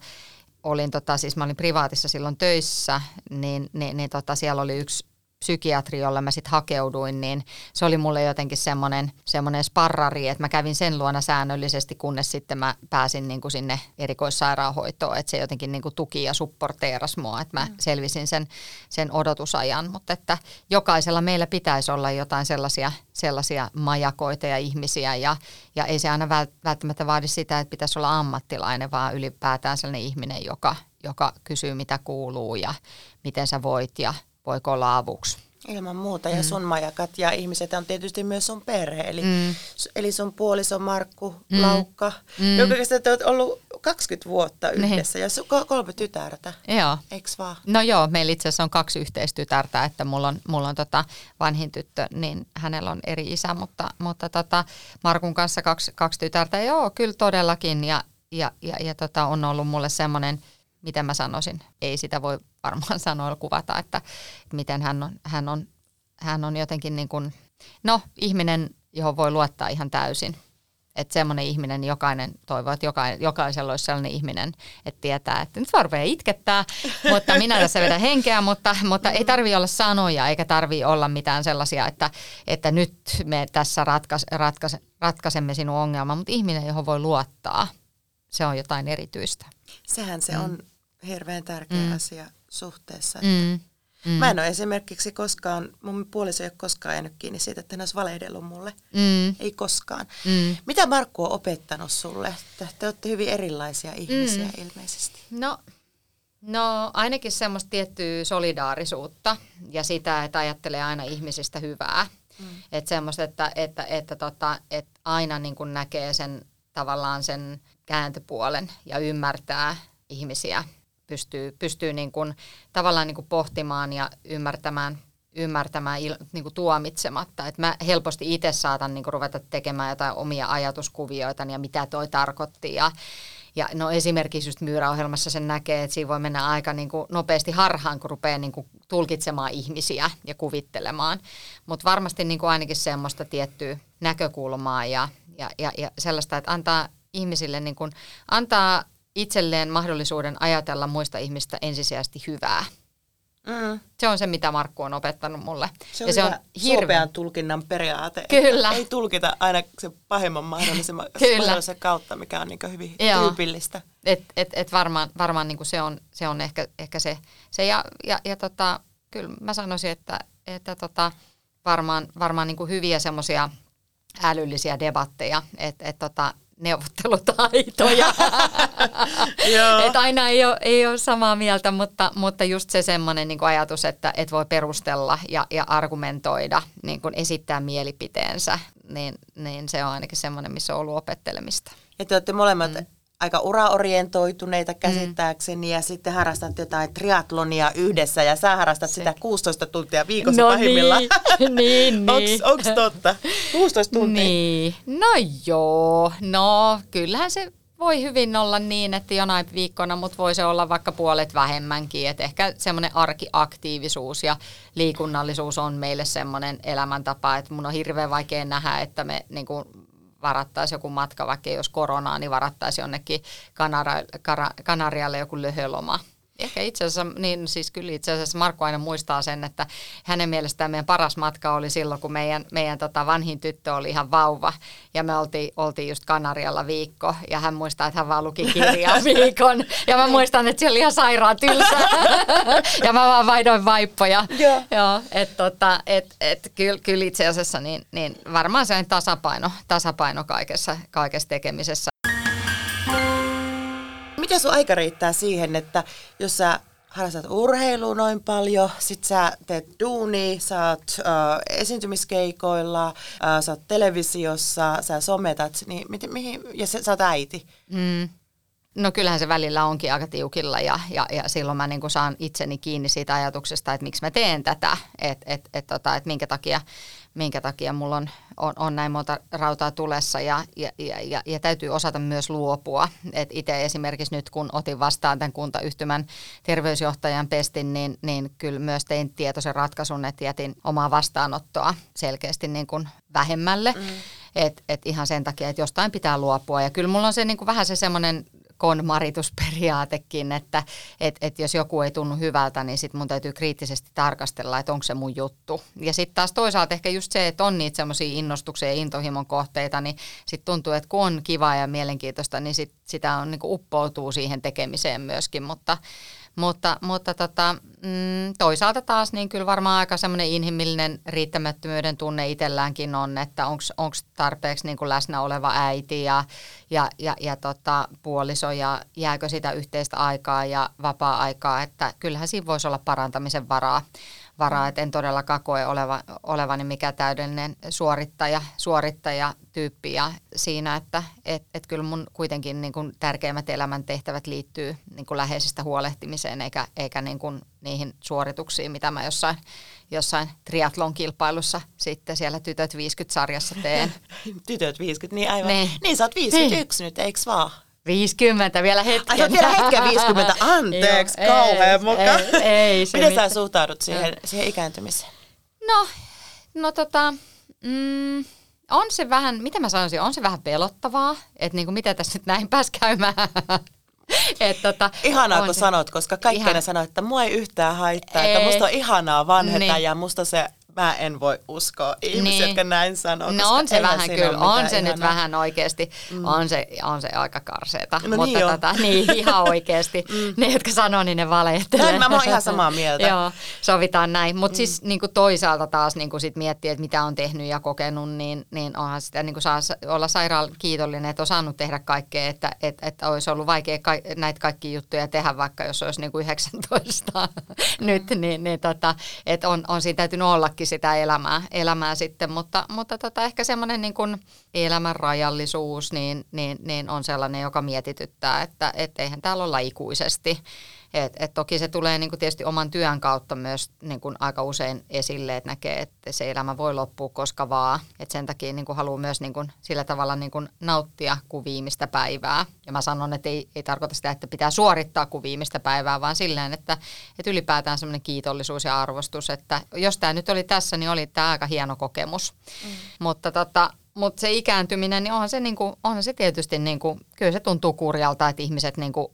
olin, tota, siis mä olin privaatissa silloin töissä, niin, niin, niin tota, siellä oli yksi psykiatri, jolle mä sitten hakeuduin, niin se oli mulle jotenkin semmoinen, semmoinen sparrari, että mä kävin sen luona säännöllisesti, kunnes sitten mä pääsin niin kuin sinne erikoissairaanhoitoon, että se jotenkin niin kuin tuki ja supporteeras mua, että mä mm. selvisin sen, sen odotusajan, mutta että jokaisella meillä pitäisi olla jotain sellaisia, sellaisia majakoita ja ihmisiä ja, ja ei se aina välttämättä vaadi sitä, että pitäisi olla ammattilainen, vaan ylipäätään sellainen ihminen, joka, joka kysyy mitä kuuluu ja miten sä voit ja voiko olla avuksi. Ilman muuta. Ja sun majakat ja ihmiset on tietysti myös sun perhe. Eli, mm. eli sun puoliso Markku mm. Laukka, mm. joka te olet ollut 20 vuotta niin. yhdessä. Niin. Ja su- kolme tytärtä. Joo. Eiks vaan? No joo, meillä itse asiassa on kaksi yhteistytärtä, että mulla on, mulla on tota vanhin tyttö, niin hänellä on eri isä, mutta, mutta tota Markun kanssa kaksi, kaksi tytärtä. Joo, kyllä todellakin. Ja, ja, ja, ja tota, on ollut mulle semmoinen, miten mä sanoisin, ei sitä voi varmaan sanoilla kuvata, että miten hän on, hän on, hän on jotenkin niin kuin, no ihminen, johon voi luottaa ihan täysin. Että semmoinen ihminen, jokainen toivoo, että jokainen, jokaisella olisi sellainen ihminen, että tietää, että nyt rupeaa itkettää, mutta minä tässä vedän henkeä, mutta, mutta ei tarvi olla sanoja eikä tarvi olla mitään sellaisia, että, että nyt me tässä ratkaise, ratkaise, ratkaisemme sinun ongelman, mutta ihminen, johon voi luottaa, se on jotain erityistä. Sehän se mm. on hirveän tärkeä mm. asia suhteessa. Että mm. Mm. Mä en ole esimerkiksi koskaan, mun puoliso ei ole koskaan jäänyt kiinni siitä, että hän olisi valehdellut mulle. Mm. Ei koskaan. Mm. Mitä Markku on opettanut sulle? Te olette hyvin erilaisia ihmisiä mm. ilmeisesti. No, no ainakin semmoista tiettyä solidaarisuutta ja sitä, että ajattelee aina ihmisistä hyvää. Mm. Että semmoista, että, että, että, tota, että aina niin kuin näkee sen tavallaan sen kääntöpuolen ja ymmärtää ihmisiä pystyy, pystyy niin kuin, tavallaan niin kuin pohtimaan ja ymmärtämään, ymmärtämään niin kuin tuomitsematta. Et mä helposti itse saatan niin kuin ruveta tekemään jotain omia ajatuskuvioita ja mitä toi tarkoitti. Ja, ja no esimerkiksi just myyräohjelmassa sen näkee, että siinä voi mennä aika niin kuin nopeasti harhaan, kun rupeaa niin kuin tulkitsemaan ihmisiä ja kuvittelemaan. Mutta varmasti niin kuin ainakin semmoista tiettyä näkökulmaa ja, ja, ja, ja sellaista, että antaa ihmisille niin kuin, antaa itselleen mahdollisuuden ajatella muista ihmistä ensisijaisesti hyvää. Mm. Se on se, mitä Markku on opettanut mulle. Se on, ja se on hirveän tulkinnan periaate. Kyllä. Ei tulkita aina se pahimman mahdollisen, mahdollisen kautta, mikä on niin hyvin Joo. tyypillistä. Et, et, et varmaan varmaan niin se on, se on ehkä, ehkä se. se ja, ja, ja tota, kyllä mä sanoisin, että, että tota, varmaan, varmaan niin hyviä semmoisia älyllisiä debatteja, että et tota, neuvottelutaitoja. että aina ei ole, ei ole samaa mieltä, mutta, mutta just se semmoinen niin ajatus, että et voi perustella ja, ja argumentoida, niin kuin esittää mielipiteensä, niin, niin se on ainakin semmoinen, missä on ollut opettelemista. Ja te olette molemmat mm aika uraorientoituneita mm. käsittääkseni mm. ja sitten harrastat jotain triatlonia yhdessä ja sä harrastat Se. sitä 16 tuntia viikossa no pahimmillaan. Niin, niin, niin. Onks, totta? 16 tuntia? Niin. No joo, no kyllähän se voi hyvin olla niin, että jonain viikkona, mutta voi se olla vaikka puolet vähemmänkin. Et ehkä semmoinen arkiaktiivisuus ja liikunnallisuus on meille semmoinen elämäntapa, että mun on hirveän vaikea nähdä, että me niin kuin varattaisiin joku matka, vaikka jos koronaa, niin varattaisiin jonnekin Kanara- Kanarialle joku löhöloma Ehkä itse asiassa, niin siis kyllä itse asiassa Markku aina muistaa sen, että hänen mielestään meidän paras matka oli silloin, kun meidän, meidän tota vanhin tyttö oli ihan vauva. Ja me oltiin, oltiin just Kanarialla viikko ja hän muistaa, että hän vaan luki kirjaa viikon. Ja mä muistan, että se oli ihan sairaan tylsä. ja mä vaan vaihdoin vaippoja. Joo. Joo että tota, et, et, kyllä, kyllä itse asiassa niin, niin varmaan se on tasapaino, tasapaino kaikessa, kaikessa tekemisessä miten sun aika riittää siihen, että jos sä harrastat urheilua noin paljon, sit sä teet duuni, sä oot äh, esiintymiskeikoilla, äh, sä oot televisiossa, sä sometat, niin miten, mihin, ja sä, sä oot äiti. Mm. No kyllähän se välillä onkin aika tiukilla ja, ja, ja silloin mä niin saan itseni kiinni siitä ajatuksesta, että miksi mä teen tätä, että et, et, tota, et minkä takia minkä takia mulla on, on, on näin monta rautaa tulessa ja, ja, ja, ja täytyy osata myös luopua. Et itse esimerkiksi nyt kun otin vastaan tämän kuntayhtymän terveysjohtajan pestin, niin, niin kyllä myös tein tietoisen ratkaisun, että jätin omaa vastaanottoa selkeästi niin kuin vähemmälle. Mm. Et, et ihan sen takia, että jostain pitää luopua. Ja kyllä mulla on se niin kuin vähän se semmoinen konmaritusperiaatekin, että et, et jos joku ei tunnu hyvältä, niin sitten mun täytyy kriittisesti tarkastella, että onko se mun juttu. Ja sitten taas toisaalta ehkä just se, että on niitä semmoisia innostuksia ja intohimon kohteita, niin sitten tuntuu, että kun on kivaa ja mielenkiintoista, niin sit sitä on, niin uppoutuu siihen tekemiseen myöskin, mutta mutta, mutta tota, mm, toisaalta taas niin kyllä varmaan aika semmoinen inhimillinen riittämättömyyden tunne itselläänkin on, että onko tarpeeksi niin kuin läsnä oleva äiti ja, ja, ja, ja tota, puoliso ja jääkö sitä yhteistä aikaa ja vapaa-aikaa, että kyllähän siinä voisi olla parantamisen varaa varaa, että en todellakaan koe oleva, olevani mikä täydellinen suorittaja, suorittajatyyppi ja siinä, että et, et kyllä mun kuitenkin niin kuin tärkeimmät elämäntehtävät liittyy niin kuin läheisistä huolehtimiseen eikä, eikä niin kuin niihin suorituksiin, mitä mä jossain, jossain triatlon kilpailussa sitten siellä Tytöt 50-sarjassa teen. Tytöt 50, niin aivan. Niin, niin sä oot 51 niin. nyt, eikö vaan? 50 vielä hetken. Ai vielä hetken 50, anteeksi, Joo, kauhean mukaan. Ei, ei se Miten sä suhtaudut siihen, siihen ikääntymiseen? No, no tota, mm, on se vähän, mitä mä sanoisin, on se vähän pelottavaa, että niinku, mitä tässä nyt näin pääs käymään. Et tota, ihanaa, kun se. sanot, koska kaikki Ihan... sanoo, että mua ei yhtään haittaa, ei. että musta on ihanaa vanheta niin. ja musta se mä en voi uskoa ihmisiä, niin. jotka näin sanoo. No on se vähän kyllä, on se nyt vähän oikeasti, mm. on, se, on se aika karseeta. No mutta niin, tota, niin ihan oikeasti, mm. ne jotka sanoo, niin ne valehtelee. Näin, mä oon ihan samaa mieltä. Joo, sovitaan näin. Mutta mm. siis niin kuin toisaalta taas niin kuin sit miettiä, että mitä on tehnyt ja kokenut, niin, niin onhan sitä niin kuin saa olla sairaan kiitollinen, että on saanut tehdä kaikkea, että, että, että olisi ollut vaikea ka- näitä kaikki juttuja tehdä, vaikka jos olisi niin kuin 19 nyt, niin, niin tota, että on, on siinä täytynyt ollakin sitä elämää, elämää sitten, mutta, mutta tota, ehkä semmoinen niin kuin elämän rajallisuus niin, niin, niin on sellainen, joka mietityttää, että et eihän täällä olla ikuisesti. Et, et toki se tulee niin kuin tietysti oman työn kautta myös niin kuin aika usein esille, että näkee, että se elämä voi loppua koska vaan. Et sen takia niin kuin haluaa myös niin kuin sillä tavalla niin kuin nauttia kuin viimeistä päivää. Ja mä sanon, että ei, ei tarkoita sitä, että pitää suorittaa kuin viimeistä päivää, vaan silleen, että, että ylipäätään semmoinen kiitollisuus ja arvostus, että jos tämä nyt oli tässä, niin oli tämä aika hieno kokemus. Mm. Mutta tota, mutta se ikääntyminen, niin onhan se, niinku, onhan se tietysti, niinku, kyllä se tuntuu kurjalta, että ihmiset niinku,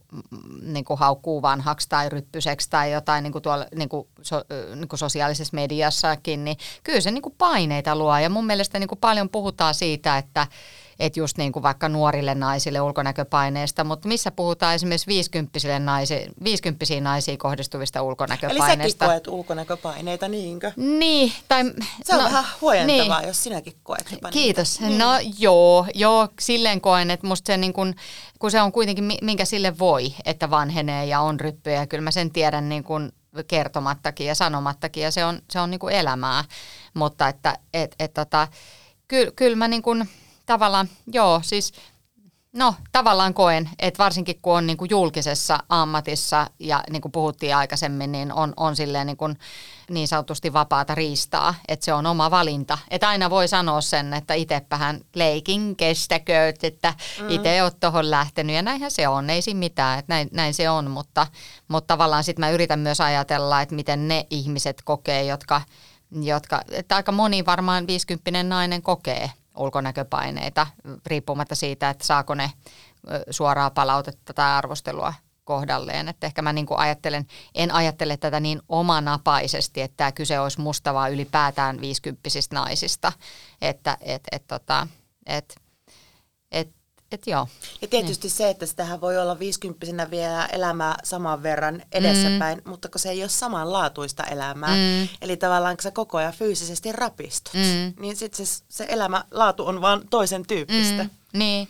niinku haukkuu vanhaksi tai ryppyseksi tai jotain niinku tuolla niinku, so, niinku sosiaalisessa mediassakin, niin kyllä se niinku paineita luo. Ja mun mielestä niinku paljon puhutaan siitä, että että just niin kuin vaikka nuorille naisille ulkonäköpaineista, mutta missä puhutaan esimerkiksi 50 naisi, 50 naisiin kohdistuvista ulkonäköpaineista. Eli säkin koet ulkonäköpaineita, niinkö? Niin. Tai, Se on no, vähän huojentavaa, niin. jos sinäkin koet jopa Kiitos. Niin. No joo, joo, silleen koen, että musta se niin kuin, kun se on kuitenkin, minkä sille voi, että vanhenee ja on ryppyjä, kyllä mä sen tiedän niin kuin kertomattakin ja sanomattakin ja se on, se on niin kuin elämää, mutta että et, et, tota, kyllä, kyllä mä niin kuin, tavallaan, joo, siis no tavallaan koen, että varsinkin kun on niin kuin julkisessa ammatissa ja niin kuin puhuttiin aikaisemmin, niin on, on silleen niin, kuin niin sanotusti vapaata riistaa, että se on oma valinta. Että aina voi sanoa sen, että itsepähän leikin kestäkööt, että mm. itse oot tuohon lähtenyt ja näinhän se on, ei siinä mitään, että näin, näin se on, mutta, mutta tavallaan sitten mä yritän myös ajatella, että miten ne ihmiset kokee, jotka, jotka että aika moni varmaan 50 nainen kokee ulkonäköpaineita, riippumatta siitä, että saako ne suoraa palautetta tai arvostelua kohdalleen. Että ehkä mä niin kuin ajattelen, en ajattele tätä niin omanapaisesti, että tämä kyse olisi musta vaan ylipäätään viisikymppisistä naisista. Että et, et, tota, et, et, joo. Ja tietysti niin. se, että sitähän voi olla viisikymppisenä vielä elämää saman verran edessäpäin, mm. mutta kun se ei ole samanlaatuista elämää, mm. eli tavallaan kun sä koko ajan fyysisesti rapistut, mm. niin sitten se, se elämälaatu on vaan toisen tyyppistä. Mm. Niin.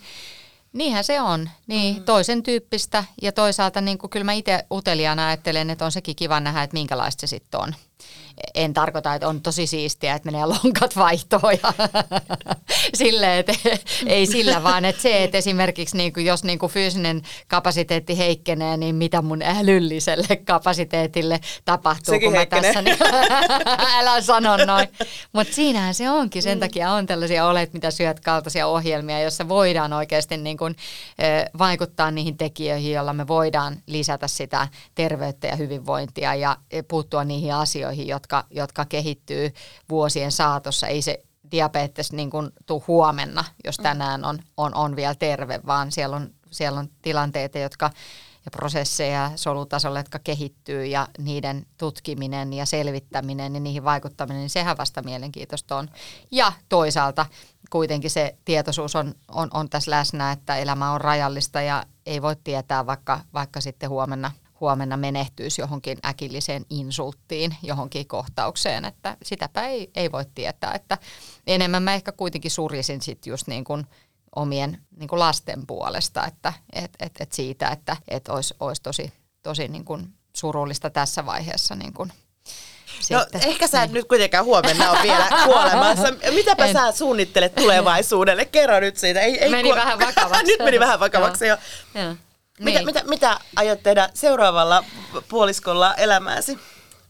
Niinhän se on, niin, mm. toisen tyyppistä ja toisaalta niin kuin kyllä mä itse uteliaana ajattelen, että on sekin kiva nähdä, että minkälaista se sitten on en tarkoita, että on tosi siistiä, että menee lonkat vaihtoon ja silleen, että ei sillä vaan, että se, että esimerkiksi niin kuin, jos niin kuin fyysinen kapasiteetti heikkenee, niin mitä mun älylliselle kapasiteetille tapahtuu, Sekin kun mä tässä, niin älä sano noin. Mutta siinähän se onkin, sen mm. takia on tällaisia olet, mitä syöt kaltaisia ohjelmia, joissa voidaan oikeasti niin kuin, vaikuttaa niihin tekijöihin, joilla me voidaan lisätä sitä terveyttä ja hyvinvointia ja puuttua niihin asioihin, jotka, jotka kehittyy vuosien saatossa. Ei se diabetes niin kuin tuu huomenna, jos mm. tänään on, on, on vielä terve, vaan siellä on, siellä on tilanteita, jotka ja prosesseja solutasolla, jotka kehittyy ja niiden tutkiminen ja selvittäminen ja niihin vaikuttaminen, niin sehän vasta mielenkiintoista on. Ja toisaalta kuitenkin se tietoisuus on, on, on tässä läsnä, että elämä on rajallista ja ei voi tietää, vaikka, vaikka sitten huomenna – huomenna menehtyisi johonkin äkilliseen insulttiin, johonkin kohtaukseen, että sitäpä ei, ei voi tietää, että enemmän mä ehkä kuitenkin surisin sitten just niin kuin omien niin kuin lasten puolesta, että et, et, et siitä, että et olisi, olisi tosi, tosi niin kuin surullista tässä vaiheessa niin kuin No sitten. ehkä sä et nyt kuitenkaan huomenna ole vielä kuolemassa. Mitäpä En. sä suunnittelet tulevaisuudelle? Kerro nyt siitä. Ei, ei Meni vähän vakavaksi. nyt meni vähän vakavaksi jo. Joo. Mitä, Niin. mitä, mitä aiot tehdä seuraavalla puoliskolla elämääsi?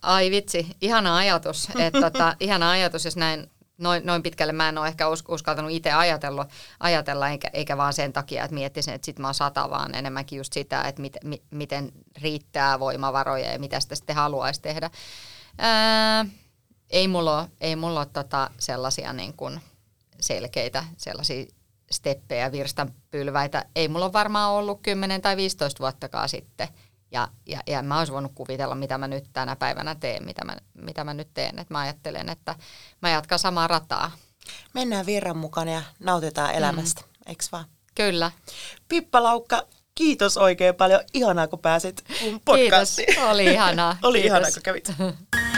Ai vitsi, ihana ajatus. Että tota, ihana ajatus, jos näin noin, noin pitkälle mä en ole ehkä us- uskaltanut itse ajatella, ajatella eikä, eikä vaan sen takia, että miettisin, että sit mä oon sata, vaan enemmänkin just sitä, että mit, mi, miten riittää voimavaroja ja mitä sitä sitten haluaisi tehdä. Ää, ei mulla ole, ei mulla ole tota sellaisia niin kuin selkeitä sellaisia steppejä, virstanpylväitä. Ei mulla ole varmaan ollut 10 tai 15 vuottakaan sitten. Ja, ja, ja mä olisin voinut kuvitella, mitä mä nyt tänä päivänä teen, mitä mä, mitä mä nyt teen. Et mä ajattelen, että mä jatkan samaa rataa. Mennään virran mukaan ja nautitaan elämästä, mm. eikö vaan? Kyllä. Pippa Laukka, kiitos oikein paljon. Ihanaa, kun pääsit mun podcastiin. Kiitos. Oli ihanaa. Oli Kiitos. ihanaa, kun kävit.